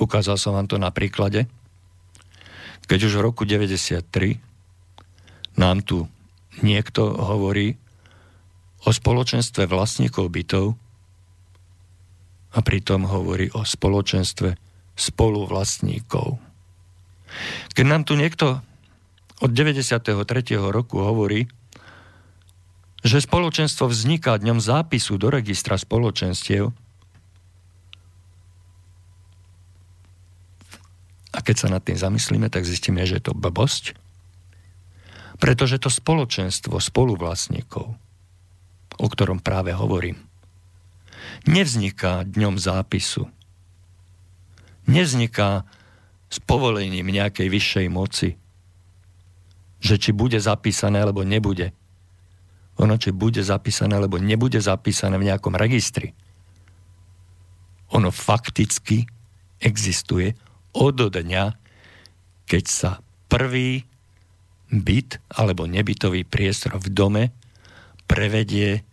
Ukázal som vám to na príklade, keď už v roku 93 nám tu niekto hovorí o spoločenstve vlastníkov bytov a pritom hovorí o spoločenstve spoluvlastníkov. Keď nám tu niekto od 93. roku hovorí, že spoločenstvo vzniká dňom zápisu do registra spoločenstiev a keď sa nad tým zamyslíme, tak zistíme, že je to blbosť, pretože to spoločenstvo spoluvlastníkov, o ktorom práve hovorím, nevzniká dňom zápisu. Nevzniká s povolením nejakej vyššej moci, že či bude zapísané alebo nebude. Ono, či bude zapísané alebo nebude zapísané v nejakom registri. Ono fakticky existuje od dňa, keď sa prvý byt alebo nebytový priestor v dome prevedie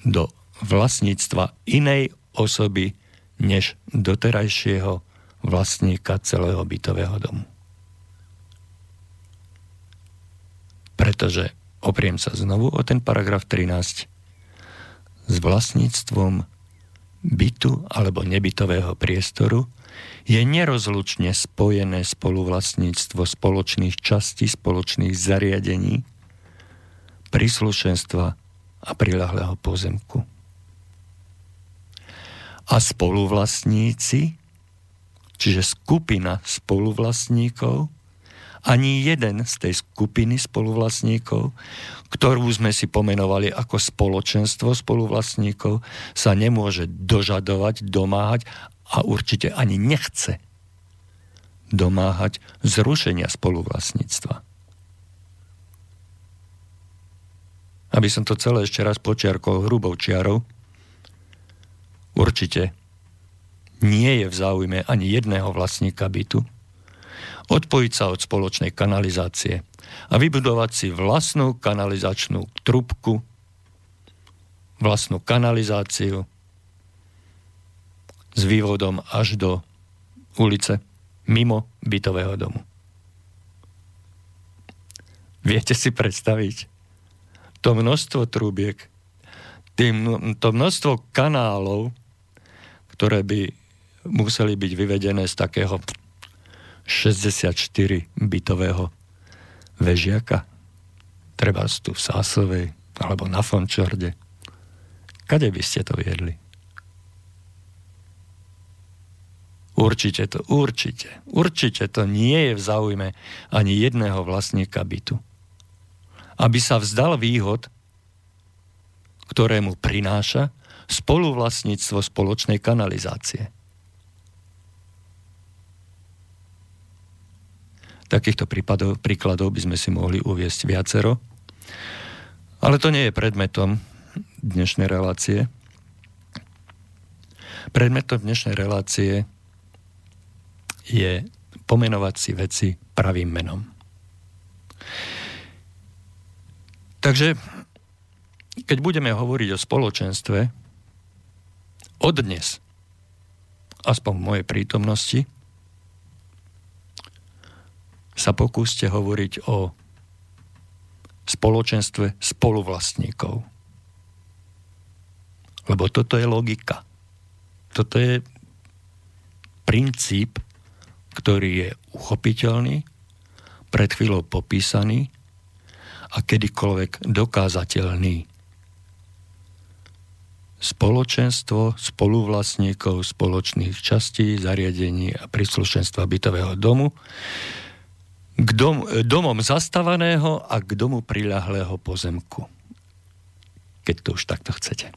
do vlastníctva inej osoby než doterajšieho vlastníka celého bytového domu. Pretože, opriem sa znovu o ten paragraf 13, s vlastníctvom bytu alebo nebytového priestoru je nerozlučne spojené spoluvlastníctvo spoločných častí, spoločných zariadení, príslušenstva a prilahlého pozemku. A spoluvlastníci, čiže skupina spoluvlastníkov, ani jeden z tej skupiny spoluvlastníkov, ktorú sme si pomenovali ako spoločenstvo spoluvlastníkov, sa nemôže dožadovať, domáhať a určite ani nechce domáhať zrušenia spoluvlastníctva. Aby som to celé ešte raz počiarkol hrubou čiarou, určite. Nie je v záujme ani jedného vlastníka bytu. Odpojiť sa od spoločnej kanalizácie a vybudovať si vlastnú kanalizačnú trubku, vlastnú kanalizáciu s vývodom až do ulice mimo bytového domu. Viete si predstaviť? To množstvo trúbiek, to množstvo kanálov, ktoré by museli byť vyvedené z takého 64 bytového vežiaka. Treba tu v Sásovej alebo na Fončorde. Kade by ste to viedli? Určite to, určite, určite to nie je v záujme ani jedného vlastníka bytu. Aby sa vzdal výhod, ktoré mu prináša spoluvlastníctvo spoločnej kanalizácie. Takýchto prípadov, príkladov by sme si mohli uviesť viacero, ale to nie je predmetom dnešnej relácie. Predmetom dnešnej relácie je pomenovať si veci pravým menom. Takže, keď budeme hovoriť o spoločenstve, od dnes, aspoň v mojej prítomnosti, sa pokúste hovoriť o spoločenstve spoluvlastníkov. Lebo toto je logika. Toto je princíp ktorý je uchopiteľný, pred chvíľou popísaný a kedykoľvek dokázateľný. Spoločenstvo spoluvlastníkov spoločných častí, zariadení a príslušenstva bytového domu k dom, domom zastávaného a k domu priľahlého pozemku. Keď to už takto chcete.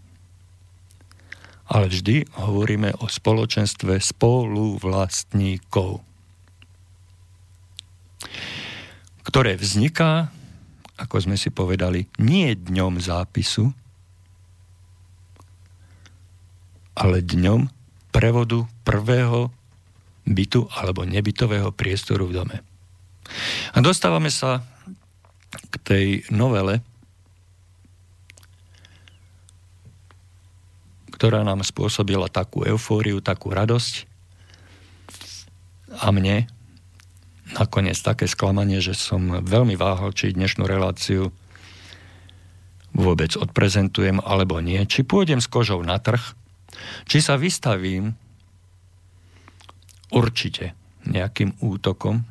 Ale vždy hovoríme o spoločenstve spoluvlastníkov ktoré vzniká, ako sme si povedali, nie dňom zápisu, ale dňom prevodu prvého bytu alebo nebytového priestoru v dome. A dostávame sa k tej novele, ktorá nám spôsobila takú eufóriu, takú radosť a mne nakoniec také sklamanie, že som veľmi váhal, či dnešnú reláciu vôbec odprezentujem alebo nie. Či pôjdem s kožou na trh, či sa vystavím určite nejakým útokom,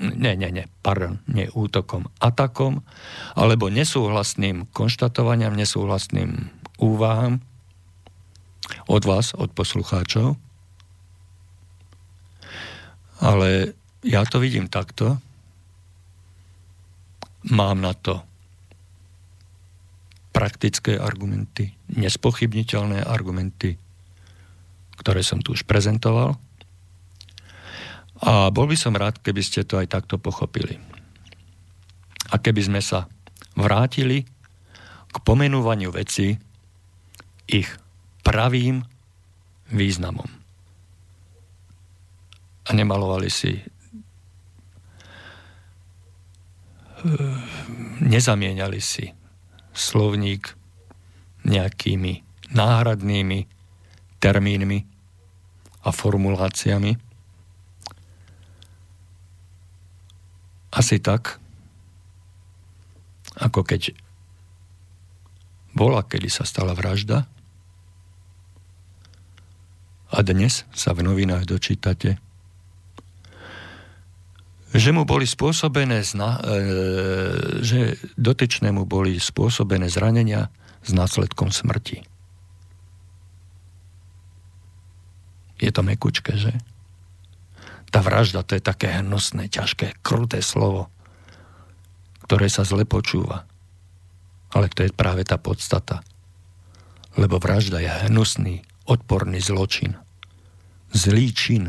nie, nie, nie, pardon, nie útokom, atakom, alebo nesúhlasným konštatovaniam, nesúhlasným úvahám od vás, od poslucháčov. Ale ja to vidím takto. Mám na to praktické argumenty, nespochybniteľné argumenty, ktoré som tu už prezentoval. A bol by som rád, keby ste to aj takto pochopili. A keby sme sa vrátili k pomenúvaniu veci ich pravým významom. A nemalovali si nezamieniali si slovník nejakými náhradnými termínmi a formuláciami. Asi tak, ako keď bola, kedy sa stala vražda a dnes sa v novinách dočítate, že mu boli spôsobené, zna, e, že dotyčnému boli spôsobené zranenia s následkom smrti. Je to mekučké, že? Tá vražda to je také hnusné, ťažké, kruté slovo, ktoré sa zle počúva. Ale to je práve tá podstata. Lebo vražda je hnusný, odporný zločin. Zlý čin.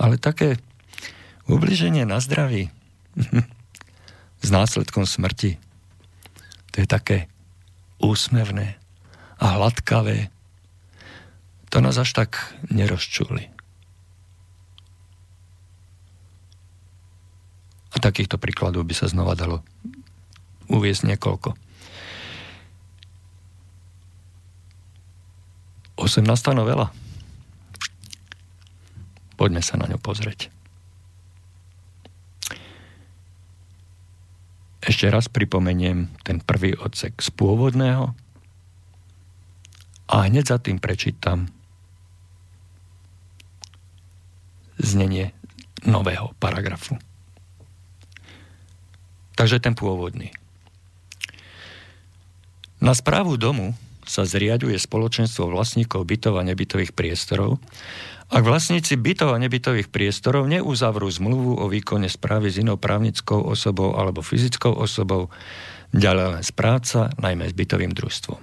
Ale také ubliženie na zdraví s následkom smrti, to je také úsmevné a hladkavé. To nás až tak nerozčuli. A takýchto príkladov by sa znova dalo uviezť niekoľko. 18. novela. Poďme sa na ňu pozrieť. Ešte raz pripomeniem ten prvý odsek z pôvodného a hneď za tým prečítam znenie nového paragrafu. Takže ten pôvodný. Na správu domu sa zriaduje spoločenstvo vlastníkov bytov a nebytových priestorov, ak vlastníci bytov a nebytových priestorov neuzavrú zmluvu o výkone správy s inou právnickou osobou alebo fyzickou osobou, ďalej len správca, najmä s bytovým družstvom.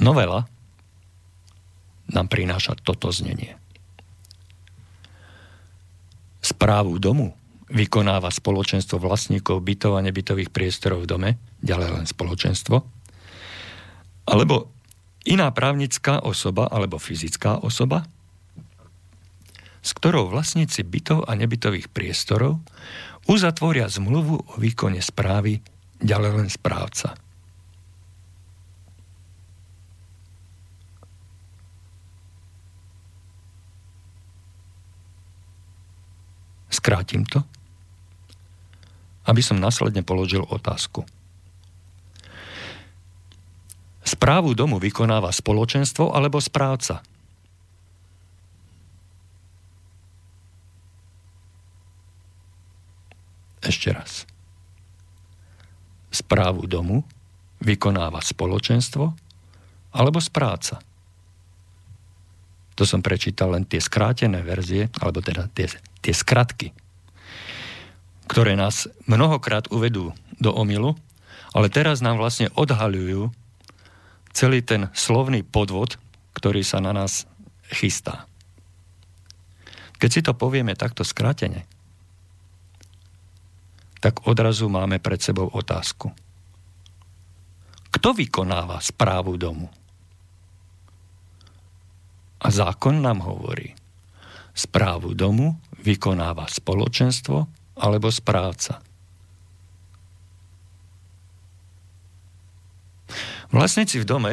Novela nám prináša toto znenie. Správu domu vykonáva spoločenstvo vlastníkov bytov a nebytových priestorov v dome, ďalej len spoločenstvo, alebo iná právnická osoba alebo fyzická osoba, s ktorou vlastníci bytov a nebytových priestorov uzatvoria zmluvu o výkone správy ďalej len správca. Skrátim to, aby som následne položil otázku. Správu domu vykonáva spoločenstvo alebo správca? Ešte raz. Správu domu vykonáva spoločenstvo alebo správca? To som prečítal len tie skrátené verzie, alebo teda tie, tie skratky, ktoré nás mnohokrát uvedú do omilu, ale teraz nám vlastne odhaľujú celý ten slovný podvod, ktorý sa na nás chystá. Keď si to povieme takto skrátene, tak odrazu máme pred sebou otázku. Kto vykonáva správu domu? A zákon nám hovorí, správu domu vykonáva spoločenstvo alebo správca. Vlastníci v dome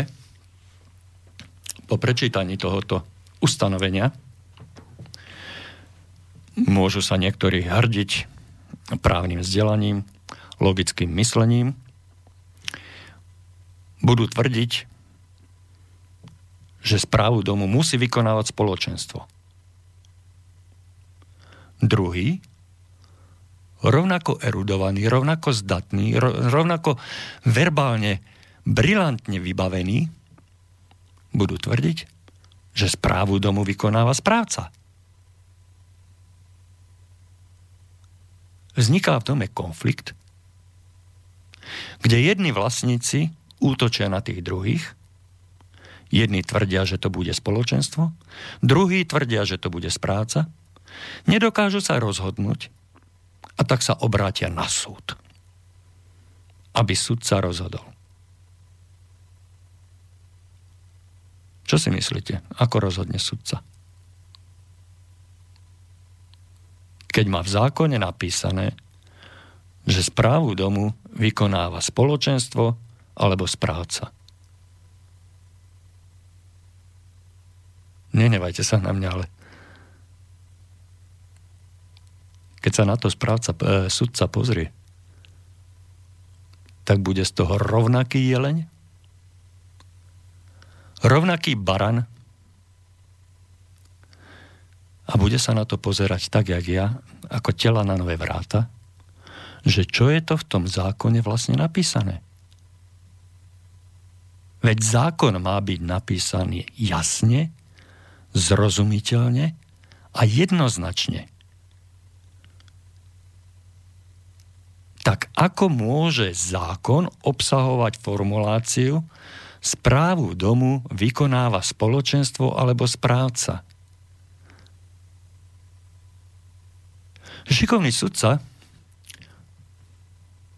po prečítaní tohoto ustanovenia môžu sa niektorí hrdiť právnym vzdelaním, logickým myslením, budú tvrdiť, že správu domu musí vykonávať spoločenstvo. Druhý, rovnako erudovaný, rovnako zdatný, rovnako verbálne brilantne vybavení, budú tvrdiť, že správu domu vykonáva správca. Vzniká v dome konflikt, kde jedni vlastníci útočia na tých druhých Jedni tvrdia, že to bude spoločenstvo, druhí tvrdia, že to bude spráca. Nedokážu sa rozhodnúť a tak sa obrátia na súd, aby súd sa rozhodol. Čo si myslíte? Ako rozhodne sudca? Keď má v zákone napísané, že správu domu vykonáva spoločenstvo alebo správca. Nenevajte sa na mňa, ale keď sa na to správca, e, sudca pozrie, tak bude z toho rovnaký jeleň, rovnaký baran a bude sa na to pozerať tak, jak ja, ako tela na nové vráta, že čo je to v tom zákone vlastne napísané. Veď zákon má byť napísaný jasne, zrozumiteľne a jednoznačne. Tak ako môže zákon obsahovať formuláciu správu domu vykonáva spoločenstvo alebo správca? Šikovný sudca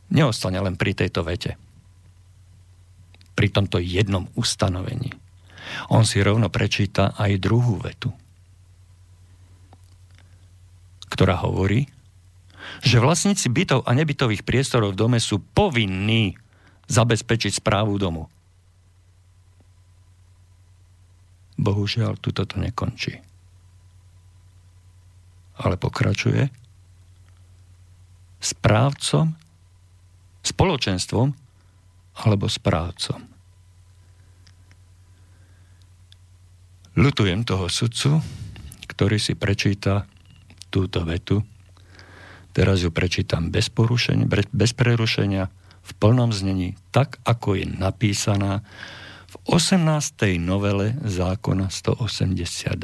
neostane len pri tejto vete pri tomto jednom ustanovení. On si rovno prečíta aj druhú vetu, ktorá hovorí, že vlastníci bytov a nebytových priestorov v dome sú povinní zabezpečiť správu domu. Bohužiaľ, tu toto nekončí. Ale pokračuje správcom, spoločenstvom alebo správcom. Lutujem toho sudcu, ktorý si prečíta túto vetu. Teraz ju prečítam bez, porušenia, bez prerušenia, v plnom znení, tak ako je napísaná v 18. novele zákona 182.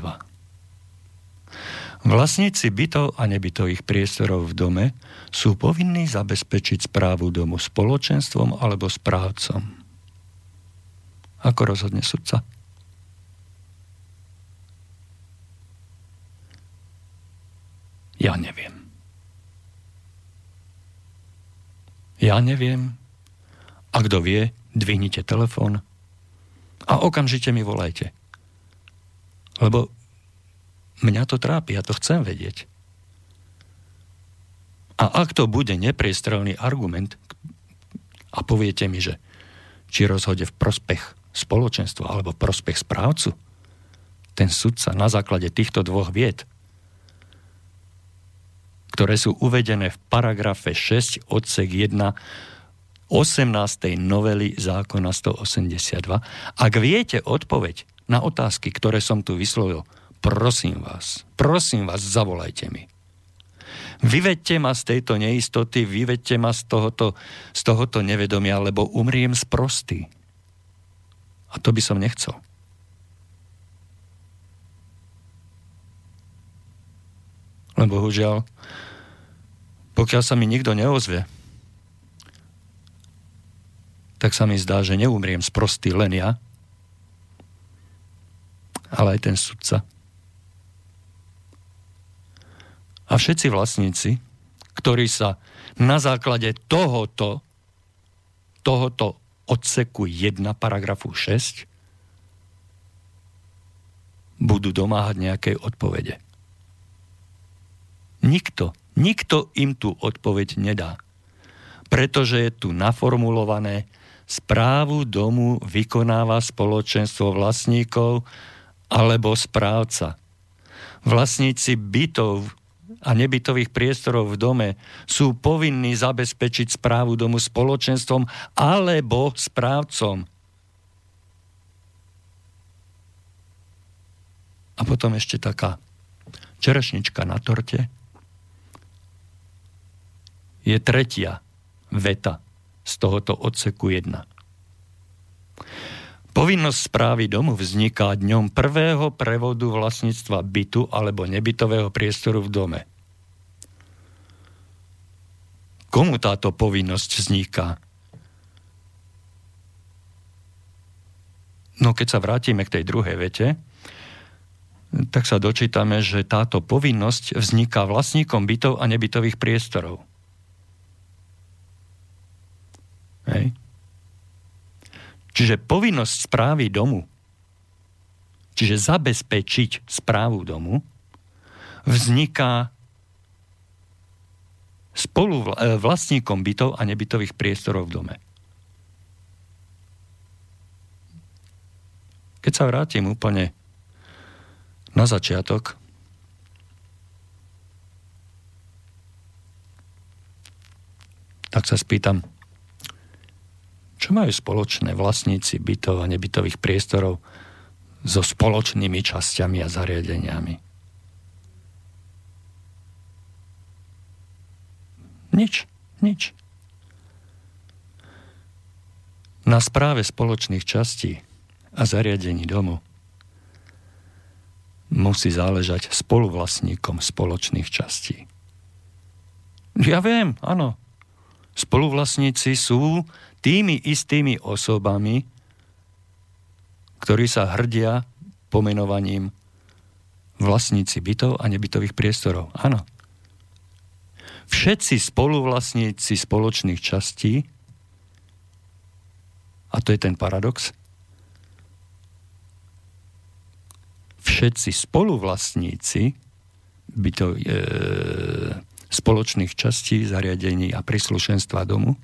Vlastníci bytov a nebytových priestorov v dome sú povinní zabezpečiť správu domu spoločenstvom alebo správcom. Ako rozhodne sudca? Ja neviem. Ja neviem. A kto vie, dvihnite telefón a okamžite mi volajte. Lebo Mňa to trápi, ja to chcem vedieť. A ak to bude nepriestrelný argument a poviete mi, že či rozhode v prospech spoločenstva alebo v prospech správcu, ten sudca na základe týchto dvoch vied, ktoré sú uvedené v paragrafe 6 odsek 1 18. novely zákona 182. Ak viete odpoveď na otázky, ktoré som tu vyslovil, prosím vás, prosím vás, zavolajte mi. Vyvedte ma z tejto neistoty, vyvedte ma z tohoto, z tohoto nevedomia, lebo umriem z prostý. A to by som nechcel. Len bohužiaľ, pokiaľ sa mi nikto neozve, tak sa mi zdá, že neumriem z prostý len ja, ale aj ten sudca. A všetci vlastníci, ktorí sa na základe tohoto, tohoto odseku 1 paragrafu 6 budú domáhať nejakej odpovede. Nikto, nikto im tú odpoveď nedá. Pretože je tu naformulované, správu domu vykonáva spoločenstvo vlastníkov alebo správca. Vlastníci bytov a nebytových priestorov v dome sú povinní zabezpečiť správu domu spoločenstvom alebo správcom. A potom ešte taká čerešnička na torte je tretia veta z tohoto odseku 1. Povinnosť správy domu vzniká dňom prvého prevodu vlastníctva bytu alebo nebytového priestoru v dome. Komu táto povinnosť vzniká? No keď sa vrátime k tej druhej vete, tak sa dočítame, že táto povinnosť vzniká vlastníkom bytov a nebytových priestorov. Hej. Čiže povinnosť správy domu, čiže zabezpečiť správu domu, vzniká spolu e, vlastníkom bytov a nebytových priestorov v dome. Keď sa vrátim úplne na začiatok, tak sa spýtam, čo majú spoločné vlastníci bytov a nebytových priestorov so spoločnými časťami a zariadeniami? Nič. Nič. Na správe spoločných častí a zariadení domu musí záležať spoluvlastníkom spoločných častí. Ja viem, áno. Spoluvlastníci sú tými istými osobami, ktorí sa hrdia pomenovaním vlastníci bytov a nebytových priestorov. Áno. Všetci spoluvlastníci spoločných častí a to je ten paradox. Všetci spoluvlastníci to, e, spoločných častí, zariadení a príslušenstva domu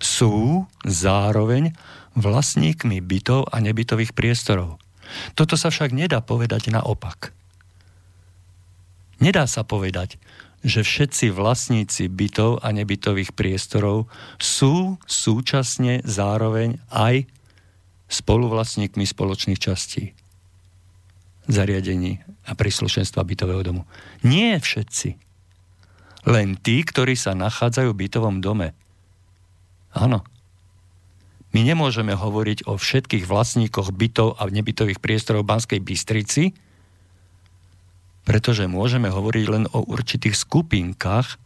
sú zároveň vlastníkmi bytov a nebytových priestorov. Toto sa však nedá povedať naopak. Nedá sa povedať, že všetci vlastníci bytov a nebytových priestorov sú súčasne zároveň aj spoluvlastníkmi spoločných častí, zariadení a príslušenstva bytového domu. Nie všetci. Len tí, ktorí sa nachádzajú v bytovom dome. Áno. My nemôžeme hovoriť o všetkých vlastníkoch bytov a nebytových priestorov v Banskej Bystrici, pretože môžeme hovoriť len o určitých skupinkách,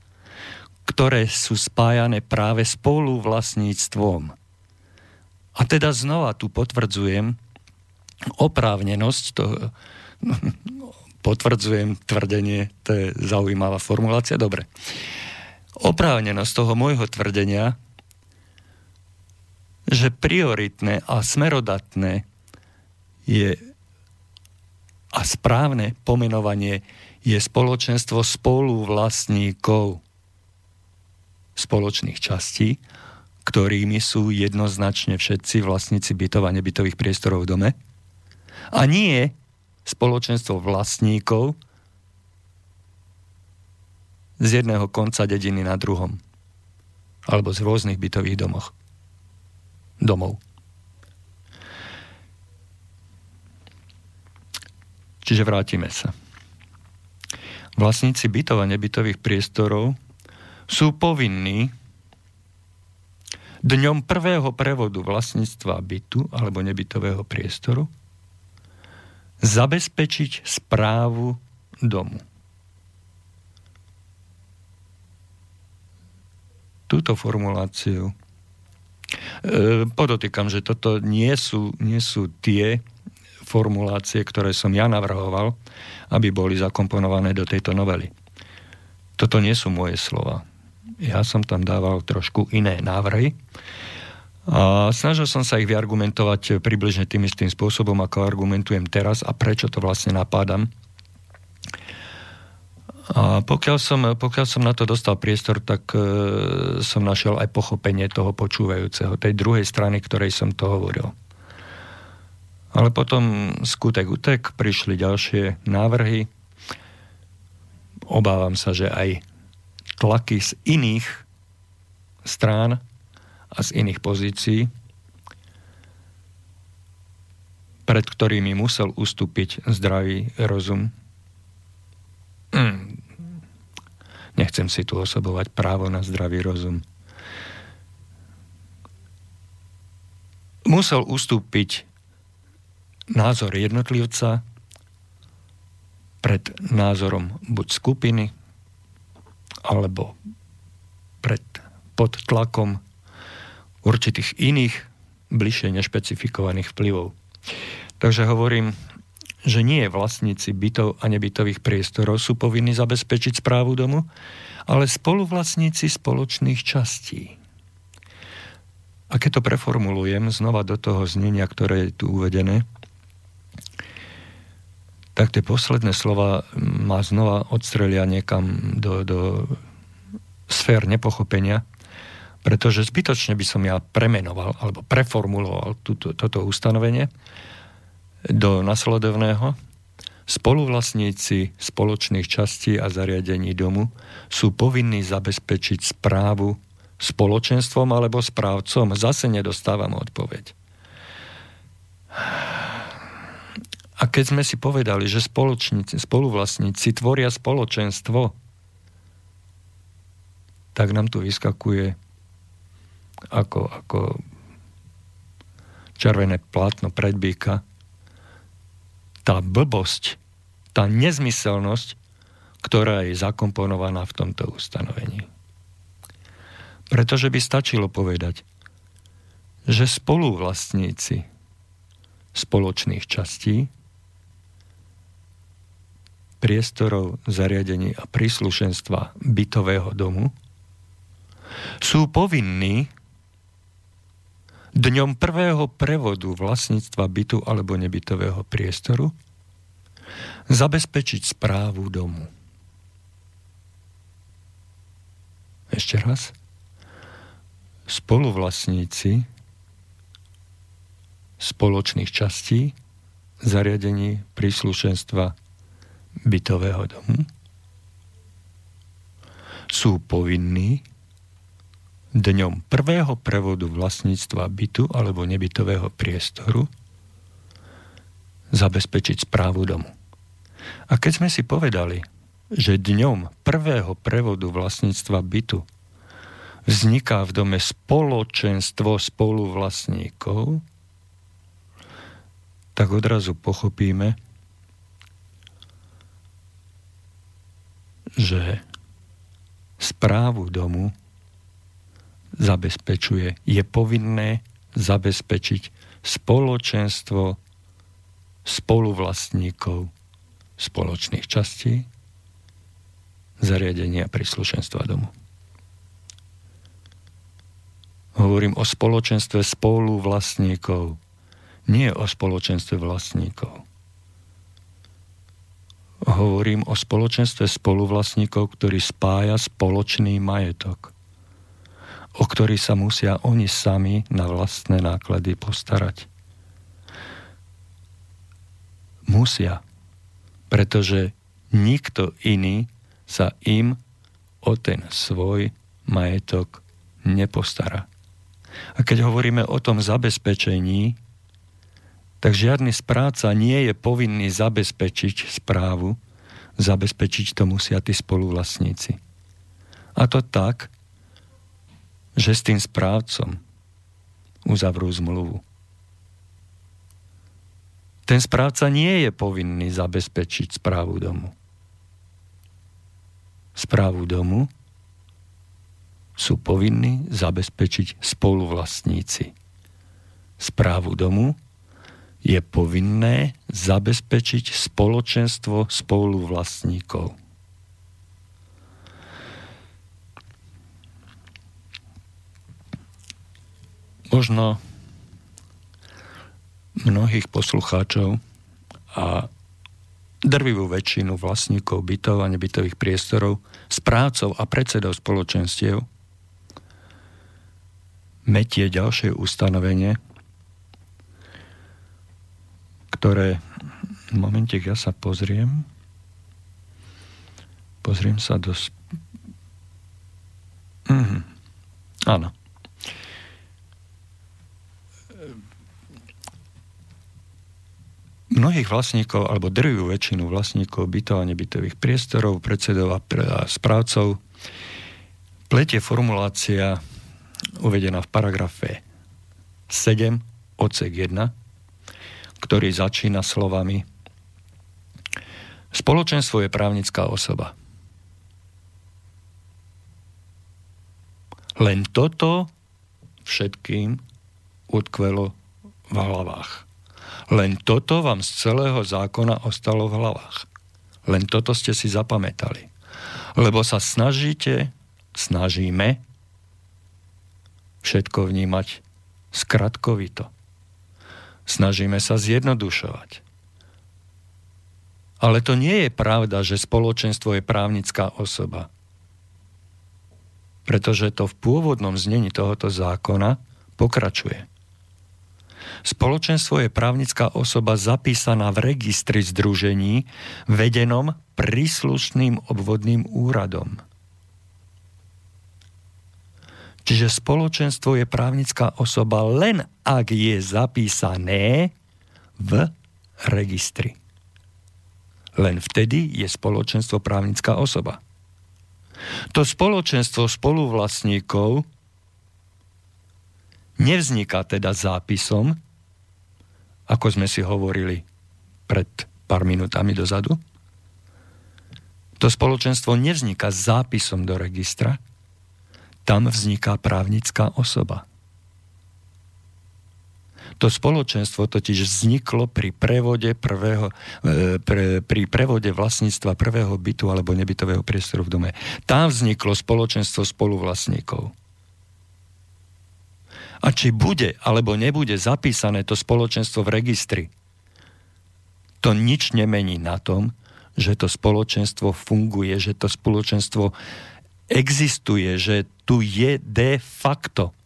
ktoré sú spájané práve spolu vlastníctvom. A teda znova tu potvrdzujem oprávnenosť toho, potvrdzujem tvrdenie, to je zaujímavá formulácia, dobre. Oprávnenosť toho môjho tvrdenia, že prioritné a smerodatné je a správne pomenovanie je spoločenstvo spoluvlastníkov spoločných častí, ktorými sú jednoznačne všetci vlastníci bytov a nebytových priestorov v dome. A nie spoločenstvo vlastníkov z jedného konca dediny na druhom. Alebo z rôznych bytových domoch. Domov. Čiže vrátime sa. Vlastníci bytov a nebytových priestorov sú povinní dňom prvého prevodu vlastníctva bytu alebo nebytového priestoru zabezpečiť správu domu. Túto formuláciu podotýkam, že toto nie sú, nie sú tie formulácie, ktoré som ja navrhoval, aby boli zakomponované do tejto novely. Toto nie sú moje slova. Ja som tam dával trošku iné návrhy a snažil som sa ich vyargumentovať približne tým istým spôsobom, ako argumentujem teraz a prečo to vlastne napádam. A pokiaľ som, pokiaľ som na to dostal priestor, tak e, som našiel aj pochopenie toho počúvajúceho, tej druhej strany, ktorej som to hovoril. Ale potom skutek utek, prišli ďalšie návrhy. Obávam sa, že aj tlaky z iných strán a z iných pozícií, pred ktorými musel ustúpiť zdravý rozum. Mm. Nechcem si tu osobovať právo na zdravý rozum. Musel ustúpiť názor jednotlivca pred názorom buď skupiny, alebo pred, pod tlakom určitých iných bližšie nešpecifikovaných vplyvov. Takže hovorím, že nie vlastníci bytov a nebytových priestorov sú povinní zabezpečiť správu domu, ale spoluvlastníci spoločných častí. A keď to preformulujem znova do toho znenia, ktoré je tu uvedené, tak tie posledné slova ma znova odstrelia niekam do, do sfér nepochopenia, pretože zbytočne by som ja premenoval alebo preformuloval túto, toto ustanovenie do nasledovného. Spoluvlastníci spoločných častí a zariadení domu sú povinní zabezpečiť správu spoločenstvom alebo správcom. Zase nedostávam odpoveď. A keď sme si povedali, že spoluvlastníci tvoria spoločenstvo, tak nám tu vyskakuje ako, ako červené plátno predbíka tá blbosť, tá nezmyselnosť, ktorá je zakomponovaná v tomto ustanovení. Pretože by stačilo povedať, že spoluvlastníci spoločných častí, priestorov, zariadení a príslušenstva bytového domu sú povinní dňom prvého prevodu vlastníctva bytu alebo nebytového priestoru zabezpečiť správu domu. Ešte raz. Spoluvlastníci spoločných častí, zariadení príslušenstva bytového domu sú povinní dňom prvého prevodu vlastníctva bytu alebo nebytového priestoru zabezpečiť správu domu. A keď sme si povedali, že dňom prvého prevodu vlastníctva bytu vzniká v dome spoločenstvo spoluvlastníkov, tak odrazu pochopíme, že správu domu zabezpečuje, je povinné zabezpečiť spoločenstvo spoluvlastníkov spoločných častí, zariadenia príslušenstva domu. Hovorím o spoločenstve spoluvlastníkov, nie o spoločenstve vlastníkov. Hovorím o spoločenstve spoluvlastníkov, ktorí spája spoločný majetok, o ktorý sa musia oni sami na vlastné náklady postarať. Musia, pretože nikto iný sa im o ten svoj majetok nepostará. A keď hovoríme o tom zabezpečení, tak žiadny správca nie je povinný zabezpečiť správu, zabezpečiť to musia tí spoluvlastníci. A to tak, že s tým správcom uzavrú zmluvu. Ten správca nie je povinný zabezpečiť správu domu. Správu domu sú povinní zabezpečiť spoluvlastníci. Správu domu je povinné zabezpečiť spoločenstvo spoluvlastníkov. Možno mnohých poslucháčov a drvivú väčšinu vlastníkov bytov a nebytových priestorov, správcov a predsedov spoločenstiev metie ďalšie ustanovenie, ktoré momente, ja sa pozriem, pozriem sa do... Mhm. Áno. Mnohých vlastníkov, alebo drvivú väčšinu vlastníkov bytov a nebytových priestorov, predsedov a, a správcov pletie formulácia uvedená v paragrafe 7, odsek 1, ktorý začína slovami Spoločenstvo je právnická osoba. Len toto všetkým utkvelo v hlavách. Len toto vám z celého zákona ostalo v hlavách. Len toto ste si zapamätali. Lebo sa snažíte, snažíme všetko vnímať skratkovito. Snažíme sa zjednodušovať. Ale to nie je pravda, že spoločenstvo je právnická osoba. Pretože to v pôvodnom znení tohoto zákona pokračuje. Spoločenstvo je právnická osoba zapísaná v registri združení vedenom príslušným obvodným úradom. Čiže spoločenstvo je právnická osoba len ak je zapísané v registri. Len vtedy je spoločenstvo právnická osoba. To spoločenstvo spoluvlastníkov nevzniká teda zápisom, ako sme si hovorili pred pár minútami dozadu. To spoločenstvo nevzniká zápisom do registra, tam vzniká právnická osoba. To spoločenstvo totiž vzniklo pri prevode, prvého, e, pre, pri prevode vlastníctva prvého bytu alebo nebytového priestoru v dome. Tam vzniklo spoločenstvo spoluvlastníkov. A či bude alebo nebude zapísané to spoločenstvo v registri, to nič nemení na tom, že to spoločenstvo funguje, že to spoločenstvo existuje, že tu je de facto.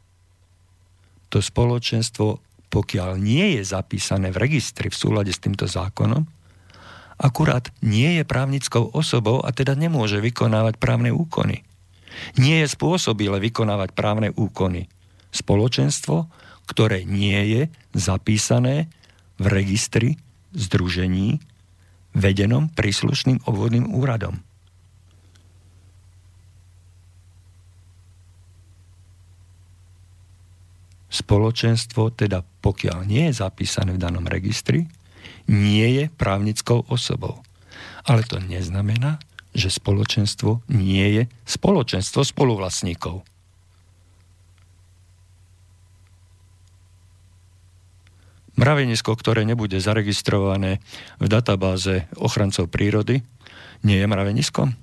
To spoločenstvo pokiaľ nie je zapísané v registri v súlade s týmto zákonom, akurát nie je právnickou osobou a teda nemôže vykonávať právne úkony. Nie je spôsobile vykonávať právne úkony. Spoločenstvo, ktoré nie je zapísané v registri združení vedenom príslušným obvodným úradom. Spoločenstvo, teda pokiaľ nie je zapísané v danom registri, nie je právnickou osobou. Ale to neznamená, že spoločenstvo nie je spoločenstvo spoluvlastníkov. Mravenisko, ktoré nebude zaregistrované v databáze ochrancov prírody, nie je mraveniskom?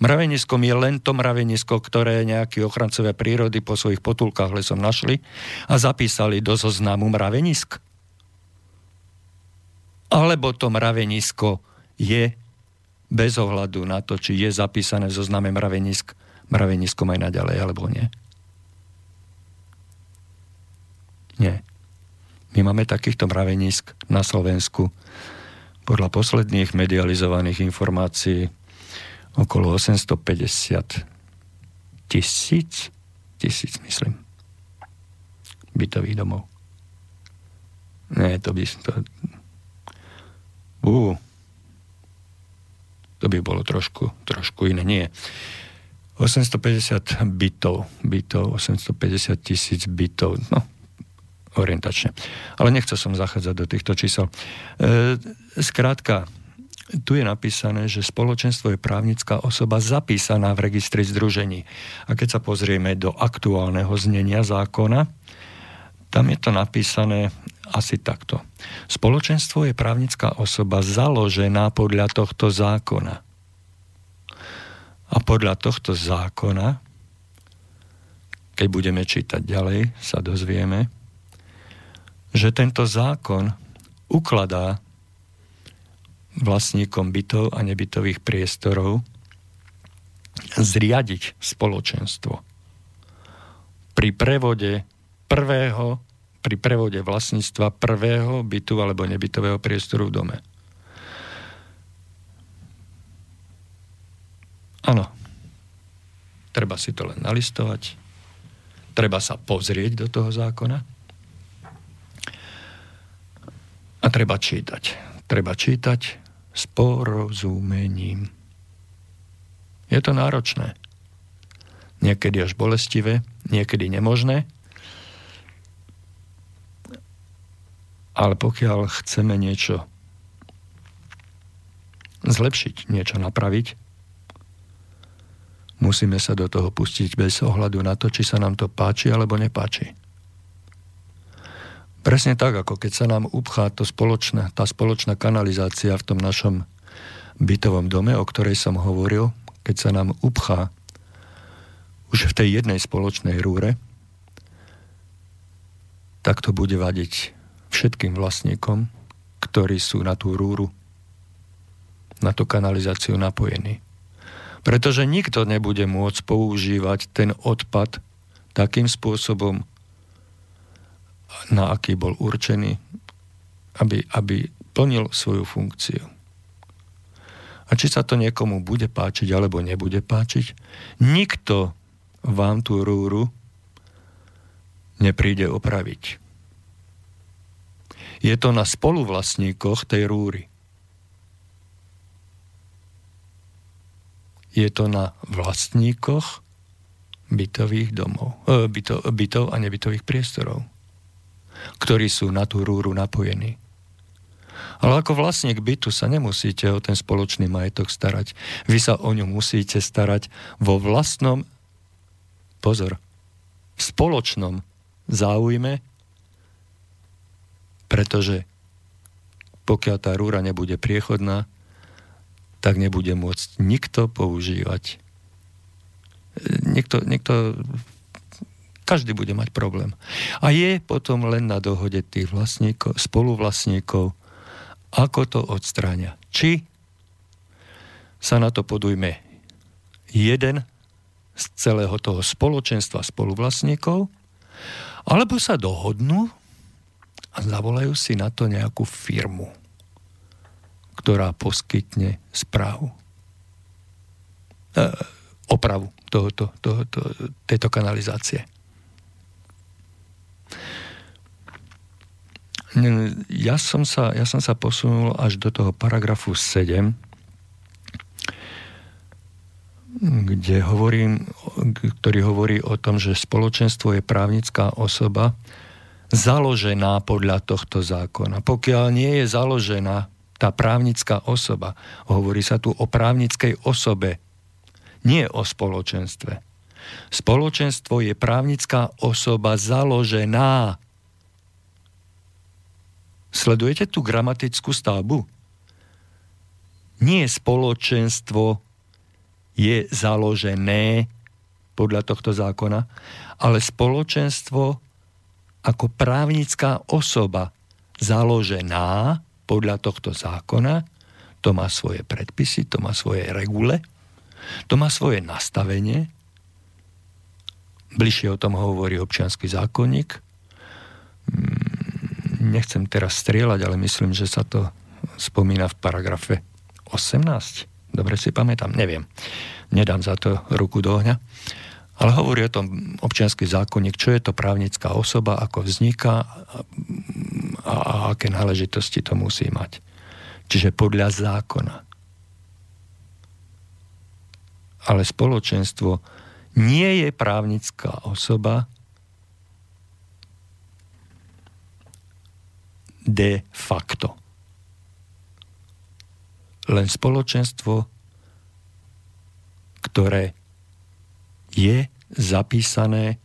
Mraveniskom je len to mravenisko, ktoré nejakí ochrancovia prírody po svojich potulkách lesom našli a zapísali do zoznamu mravenisk. Alebo to mravenisko je bez ohľadu na to, či je zapísané v zozname mravenisk, mraveniskom aj naďalej, alebo nie. Nie. My máme takýchto mravenisk na Slovensku podľa posledných medializovaných informácií okolo 850 tisíc, tisíc myslím, bytových domov. Nie, to by... To, uh, to by bolo trošku, trošku iné. Nie. 850 bytov, bytov, 850 tisíc bytov, no, orientačne. Ale nechcel som zachádzať do týchto čísel. E, skrátka, tu je napísané, že spoločenstvo je právnická osoba zapísaná v registri združení. A keď sa pozrieme do aktuálneho znenia zákona, tam je to napísané asi takto. Spoločenstvo je právnická osoba založená podľa tohto zákona. A podľa tohto zákona, keď budeme čítať ďalej, sa dozvieme, že tento zákon ukladá vlastníkom bytov a nebytových priestorov zriadiť spoločenstvo. Pri prevode prvého, pri prevode vlastníctva prvého bytu alebo nebytového priestoru v dome. Áno, treba si to len nalistovať, treba sa pozrieť do toho zákona a treba čítať. Treba čítať s porozumením. Je to náročné. Niekedy až bolestivé, niekedy nemožné. Ale pokiaľ chceme niečo zlepšiť, niečo napraviť, musíme sa do toho pustiť bez ohľadu na to, či sa nám to páči alebo nepáči. Presne tak, ako keď sa nám upchá to spoločná, tá spoločná kanalizácia v tom našom bytovom dome, o ktorej som hovoril, keď sa nám upchá už v tej jednej spoločnej rúre, tak to bude vadiť všetkým vlastníkom, ktorí sú na tú rúru, na tú kanalizáciu napojení. Pretože nikto nebude môcť používať ten odpad takým spôsobom, na aký bol určený, aby, aby plnil svoju funkciu. A či sa to niekomu bude páčiť alebo nebude páčiť, nikto vám tú rúru nepríde opraviť. Je to na spoluvlastníkoch tej rúry. je to na vlastníkoch bytových domov, e, byto, bytov a nebytových priestorov, ktorí sú na tú rúru napojení. Ale ako vlastník bytu sa nemusíte o ten spoločný majetok starať. Vy sa o ňu musíte starať vo vlastnom, pozor, v spoločnom záujme, pretože pokiaľ tá rúra nebude priechodná, tak nebude môcť nikto používať. Niekto, niekto, každý bude mať problém. A je potom len na dohode tých vlastníkov, spoluvlastníkov, ako to odstráňa. Či sa na to podujme jeden z celého toho spoločenstva spoluvlastníkov, alebo sa dohodnú a zavolajú si na to nejakú firmu, ktorá poskytne správu. E, opravu tohoto, tohoto, tejto kanalizácie. Ja som sa, ja som sa posunul až do toho paragrafu 7, kde hovorím, ktorý hovorí o tom, že spoločenstvo je právnická osoba založená podľa tohto zákona. Pokiaľ nie je založená tá právnická osoba, hovorí sa tu o právnickej osobe, nie o spoločenstve. Spoločenstvo je právnická osoba založená Sledujete tú gramatickú stavbu? Nie spoločenstvo je založené podľa tohto zákona, ale spoločenstvo ako právnická osoba založená podľa tohto zákona, to má svoje predpisy, to má svoje regule, to má svoje nastavenie. Bližšie o tom hovorí občianský zákonník. Nechcem teraz strieľať, ale myslím, že sa to spomína v paragrafe 18. Dobre si pamätám, neviem. Nedám za to ruku do ohňa. Ale hovorí o tom občianský zákonník, čo je to právnická osoba, ako vzniká a, a, a aké náležitosti to musí mať. Čiže podľa zákona. Ale spoločenstvo nie je právnická osoba, de facto. Len spoločenstvo, ktoré je zapísané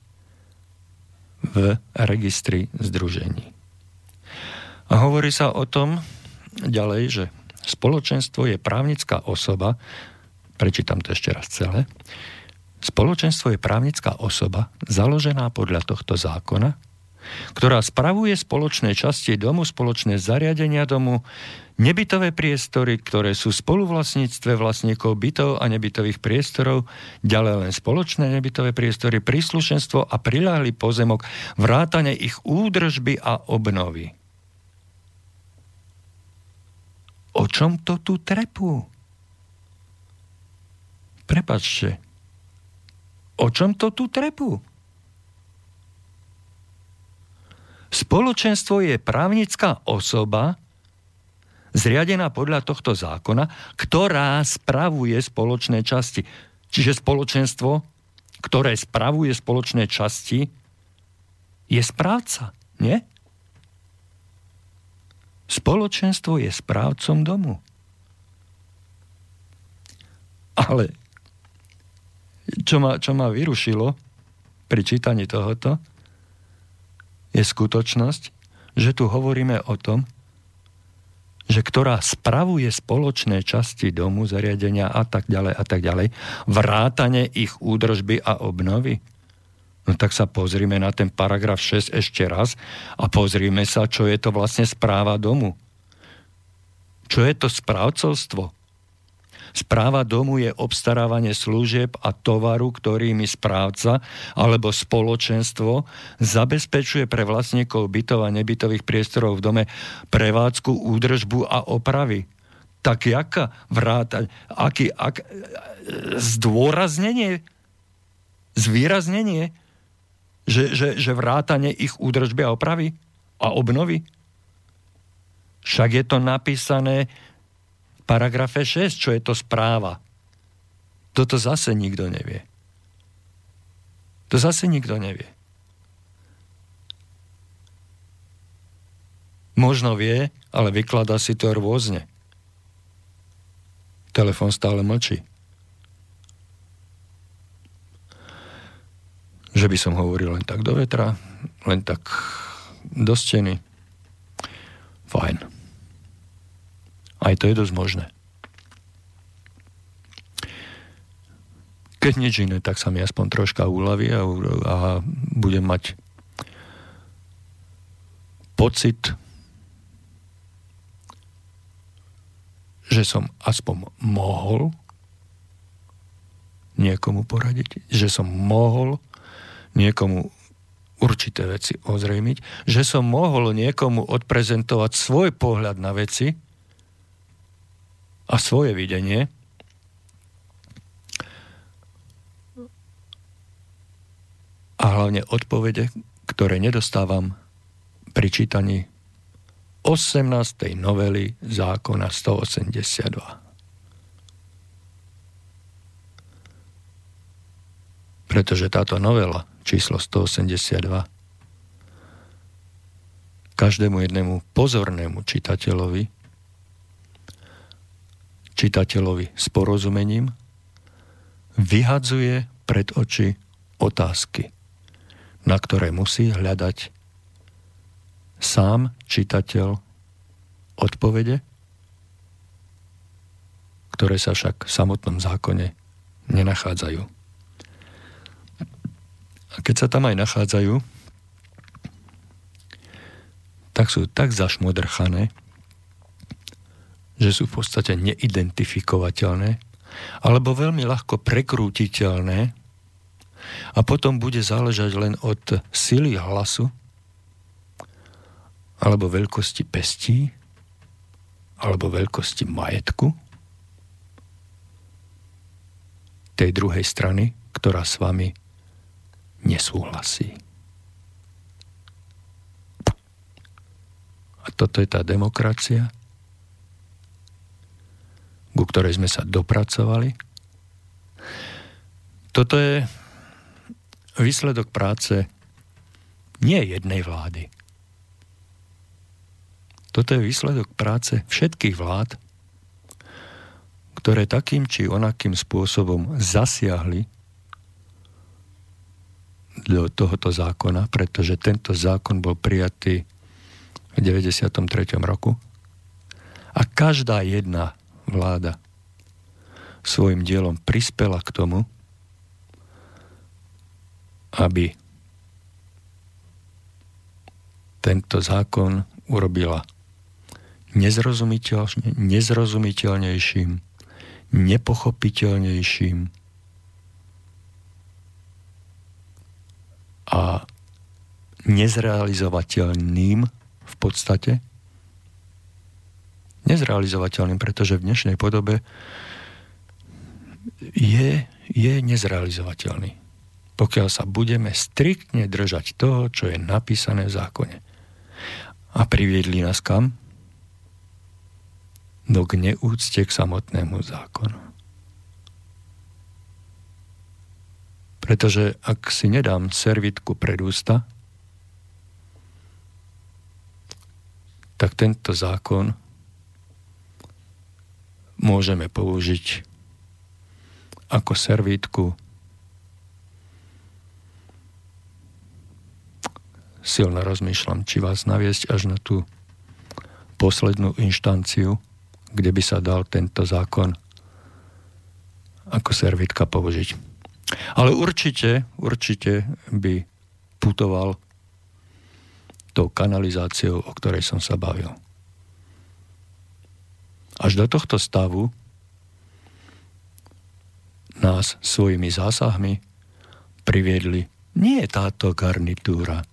v registri združení. A hovorí sa o tom ďalej, že spoločenstvo je právnická osoba, prečítam to ešte raz celé, spoločenstvo je právnická osoba založená podľa tohto zákona, ktorá spravuje spoločné časti domu, spoločné zariadenia domu, nebytové priestory, ktoré sú spoluvlastníctve vlastníkov bytov a nebytových priestorov, ďalej len spoločné nebytové priestory, príslušenstvo a priláhly pozemok, vrátane ich údržby a obnovy. O čom to tu trepú? Prepačte. O čom to tu trepú? Spoločenstvo je právnická osoba, zriadená podľa tohto zákona, ktorá spravuje spoločné časti. Čiže spoločenstvo, ktoré spravuje spoločné časti, je správca, nie? Spoločenstvo je správcom domu. Ale čo ma, čo ma vyrušilo pri čítaní tohoto, je skutočnosť, že tu hovoríme o tom, že ktorá spravuje spoločné časti domu, zariadenia a tak ďalej a tak ďalej, vrátane ich údržby a obnovy. No tak sa pozrime na ten paragraf 6 ešte raz a pozrime sa, čo je to vlastne správa domu. Čo je to správcovstvo? Správa domu je obstarávanie služieb a tovaru, ktorými správca alebo spoločenstvo zabezpečuje pre vlastníkov bytov a nebytových priestorov v dome prevádzku, údržbu a opravy. Tak jaká vráta, aký, ak, zdôraznenie, zvýraznenie, že, že, že vrátanie ich údržby a opravy a obnovy? Však je to napísané paragrafe 6, čo je to správa. Toto zase nikto nevie. To zase nikto nevie. Možno vie, ale vykladá si to rôzne. Telefón stále mlčí. Že by som hovoril len tak do vetra, len tak do steny. Fajn. Aj to je dosť možné. Keď nič iné, tak sa mi aspoň troška uľaví a, a budem mať pocit, že som aspoň mohol niekomu poradiť, že som mohol niekomu určité veci ozrejmiť, že som mohol niekomu odprezentovať svoj pohľad na veci a svoje videnie a hlavne odpovede, ktoré nedostávam pri čítaní 18. novely zákona 182. Pretože táto novela číslo 182 každému jednému pozornému čitateľovi, čitateľovi s porozumením, vyhadzuje pred oči otázky, na ktoré musí hľadať sám čitateľ odpovede, ktoré sa však v samotnom zákone nenachádzajú. A keď sa tam aj nachádzajú, tak sú tak zašmodrchané, že sú v podstate neidentifikovateľné alebo veľmi ľahko prekrútiteľné a potom bude záležať len od sily hlasu alebo veľkosti pestí alebo veľkosti majetku tej druhej strany, ktorá s vami nesúhlasí. A toto je tá demokracia, ku ktorej sme sa dopracovali. Toto je výsledok práce nie jednej vlády. Toto je výsledok práce všetkých vlád, ktoré takým či onakým spôsobom zasiahli do tohoto zákona, pretože tento zákon bol prijatý v 93. roku a každá jedna vláda svojim dielom prispela k tomu, aby tento zákon urobila nezrozumiteľnejším, nepochopiteľnejším, a nezrealizovateľným v podstate. Nezrealizovateľným, pretože v dnešnej podobe je, je nezrealizovateľný. Pokiaľ sa budeme striktne držať toho, čo je napísané v zákone. A priviedli nás kam? No k neúcte k samotnému zákonu. Pretože ak si nedám servitku pred ústa, tak tento zákon môžeme použiť ako servítku silno rozmýšľam, či vás naviesť až na tú poslednú inštanciu, kde by sa dal tento zákon ako servitka použiť. Ale určite, určite by putoval tou kanalizáciou, o ktorej som sa bavil. Až do tohto stavu nás svojimi zásahmi priviedli nie táto garnitúra,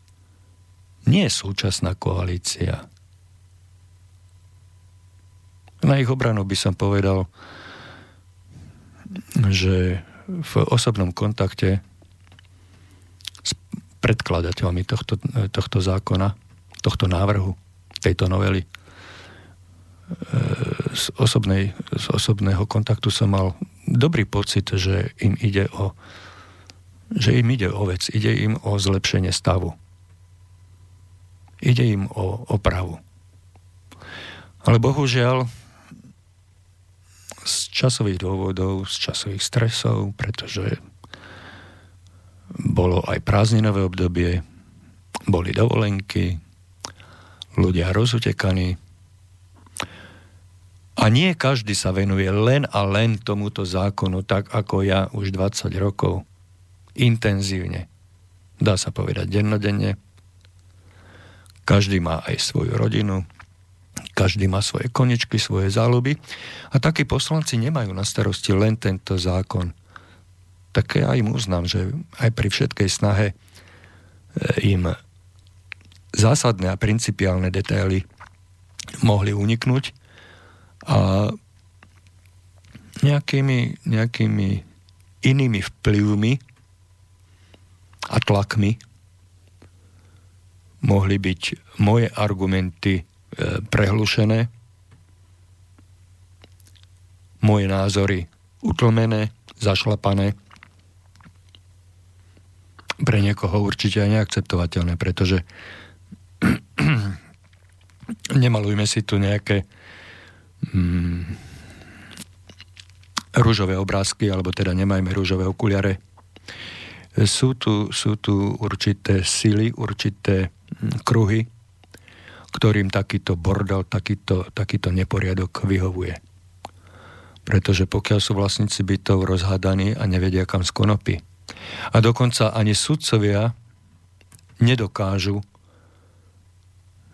nie súčasná koalícia. Na ich obranu by som povedal, že v osobnom kontakte s predkladateľmi tohto, tohto zákona, tohto návrhu, tejto novely. Z, osobnej, z osobného kontaktu som mal dobrý pocit, že im ide o že im ide o vec, ide im o zlepšenie stavu. Ide im o opravu. Ale bohužiaľ z časových dôvodov, z časových stresov, pretože bolo aj prázdninové obdobie, boli dovolenky, ľudia rozutekaní, a nie každý sa venuje len a len tomuto zákonu, tak ako ja už 20 rokov. Intenzívne. Dá sa povedať dennodenne. Každý má aj svoju rodinu, každý má svoje konečky, svoje záľuby a takí poslanci nemajú na starosti len tento zákon. Tak ja im uznám, že aj pri všetkej snahe e, im zásadné a principiálne detaily mohli uniknúť, a nejakými, nejakými inými vplyvmi a tlakmi mohli byť moje argumenty e, prehlušené, moje názory utlmené, zašlapané, pre niekoho určite aj neakceptovateľné, pretože nemalujme si tu nejaké mm, rúžové obrázky, alebo teda nemajme rúžové okuliare. Sú tu, sú tu určité sily, určité mm, kruhy, ktorým takýto bordel, takýto, takýto neporiadok vyhovuje. Pretože pokiaľ sú vlastníci bytov rozhádaní a nevedia kam z konopy, a dokonca ani sudcovia nedokážu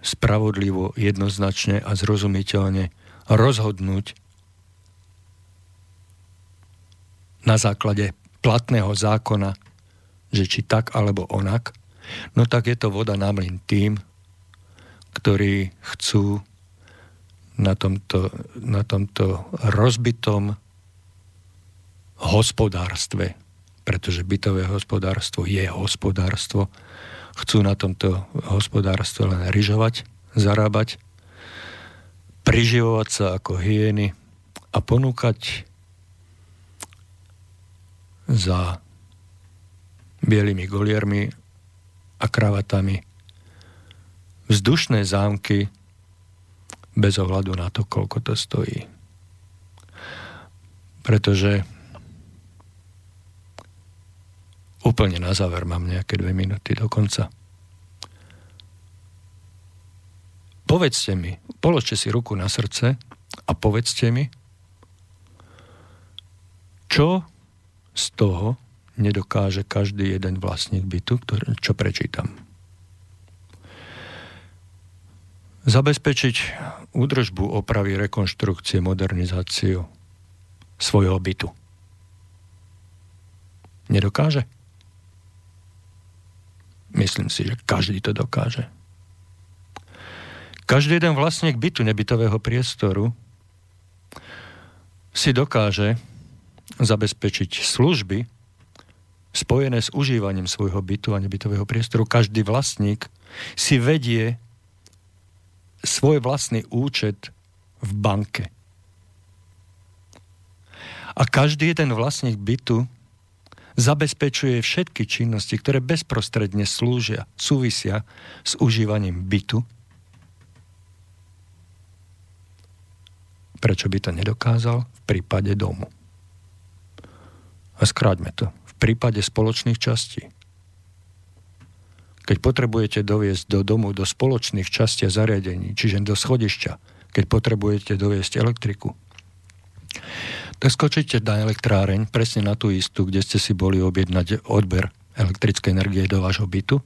spravodlivo, jednoznačne a zrozumiteľne rozhodnúť na základe platného zákona, že či tak alebo onak, no tak je to voda na mlin tým, ktorí chcú na tomto, na tomto rozbitom hospodárstve, pretože bytové hospodárstvo je hospodárstvo, chcú na tomto hospodárstve len ryžovať, zarábať priživovať sa ako hyeny a ponúkať za bielými goliermi a kravatami vzdušné zámky bez ohľadu na to, koľko to stojí. Pretože úplne na záver mám nejaké dve minúty do konca. Povedzte mi, položte si ruku na srdce a povedzte mi, čo z toho nedokáže každý jeden vlastník bytu, ktorý, čo prečítam. Zabezpečiť údržbu, opravy, rekonštrukcie, modernizáciu svojho bytu. Nedokáže? Myslím si, že každý to dokáže. Každý jeden vlastník bytu, nebytového priestoru si dokáže zabezpečiť služby spojené s užívaním svojho bytu a nebytového priestoru. Každý vlastník si vedie svoj vlastný účet v banke. A každý jeden vlastník bytu zabezpečuje všetky činnosti, ktoré bezprostredne slúžia, súvisia s užívaním bytu Prečo by to nedokázal v prípade domu? A skráťme to. V prípade spoločných častí. Keď potrebujete doviesť do domu do spoločných častí a zariadení, čiže do schodišťa, keď potrebujete doviesť elektriku, tak skočíte na elektráreň, presne na tú istú, kde ste si boli objednať odber elektrickej energie do vášho bytu,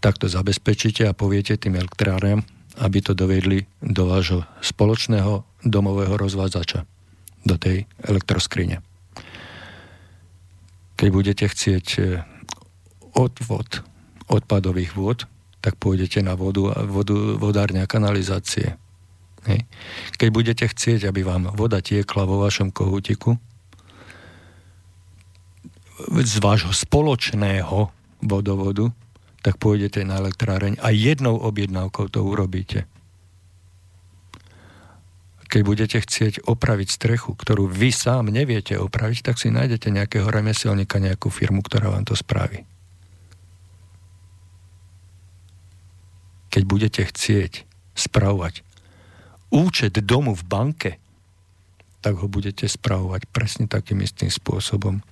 tak to zabezpečíte a poviete tým elektrárem, aby to dovedli do vášho spoločného domového rozvádzača, do tej elektroskrine. Keď budete chcieť e, odvod odpadových vôd, tak pôjdete na vodu, vodu vodárne a kanalizácie. Keď budete chcieť, aby vám voda tiekla vo vašom kohútiku, z vášho spoločného vodovodu, tak pôjdete na elektráreň a jednou objednávkou to urobíte. Keď budete chcieť opraviť strechu, ktorú vy sám neviete opraviť, tak si nájdete nejakého remeselníka, nejakú firmu, ktorá vám to spraví. Keď budete chcieť spravovať účet domu v banke, tak ho budete spravovať presne takým istým spôsobom.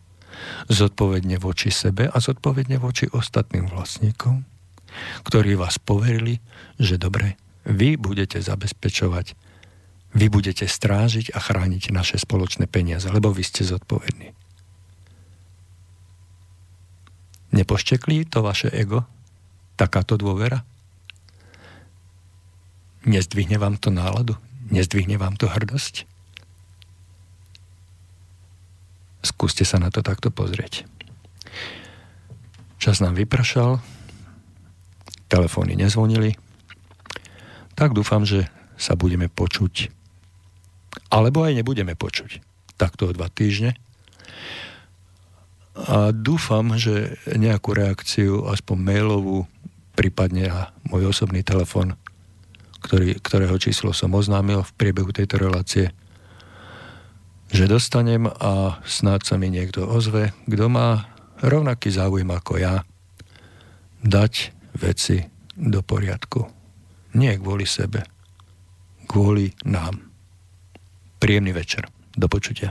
Zodpovedne voči sebe a zodpovedne voči ostatným vlastníkom, ktorí vás poverili, že dobre, vy budete zabezpečovať, vy budete strážiť a chrániť naše spoločné peniaze, lebo vy ste zodpovední. Nepošteklí to vaše ego? Takáto dôvera? Nezdvihne vám to náladu? Nezdvihne vám to hrdosť? Skúste sa na to takto pozrieť. Čas nám vypršal, telefóny nezvonili, tak dúfam, že sa budeme počuť. Alebo aj nebudeme počuť. Takto o dva týždne. A dúfam, že nejakú reakciu, aspoň mailovú, prípadne a môj osobný telefon, ktorý, ktorého číslo som oznámil v priebehu tejto relácie, že dostanem a snáď sa mi niekto ozve, kto má rovnaký záujem ako ja, dať veci do poriadku. Nie kvôli sebe, kvôli nám. Príjemný večer. Do počutia.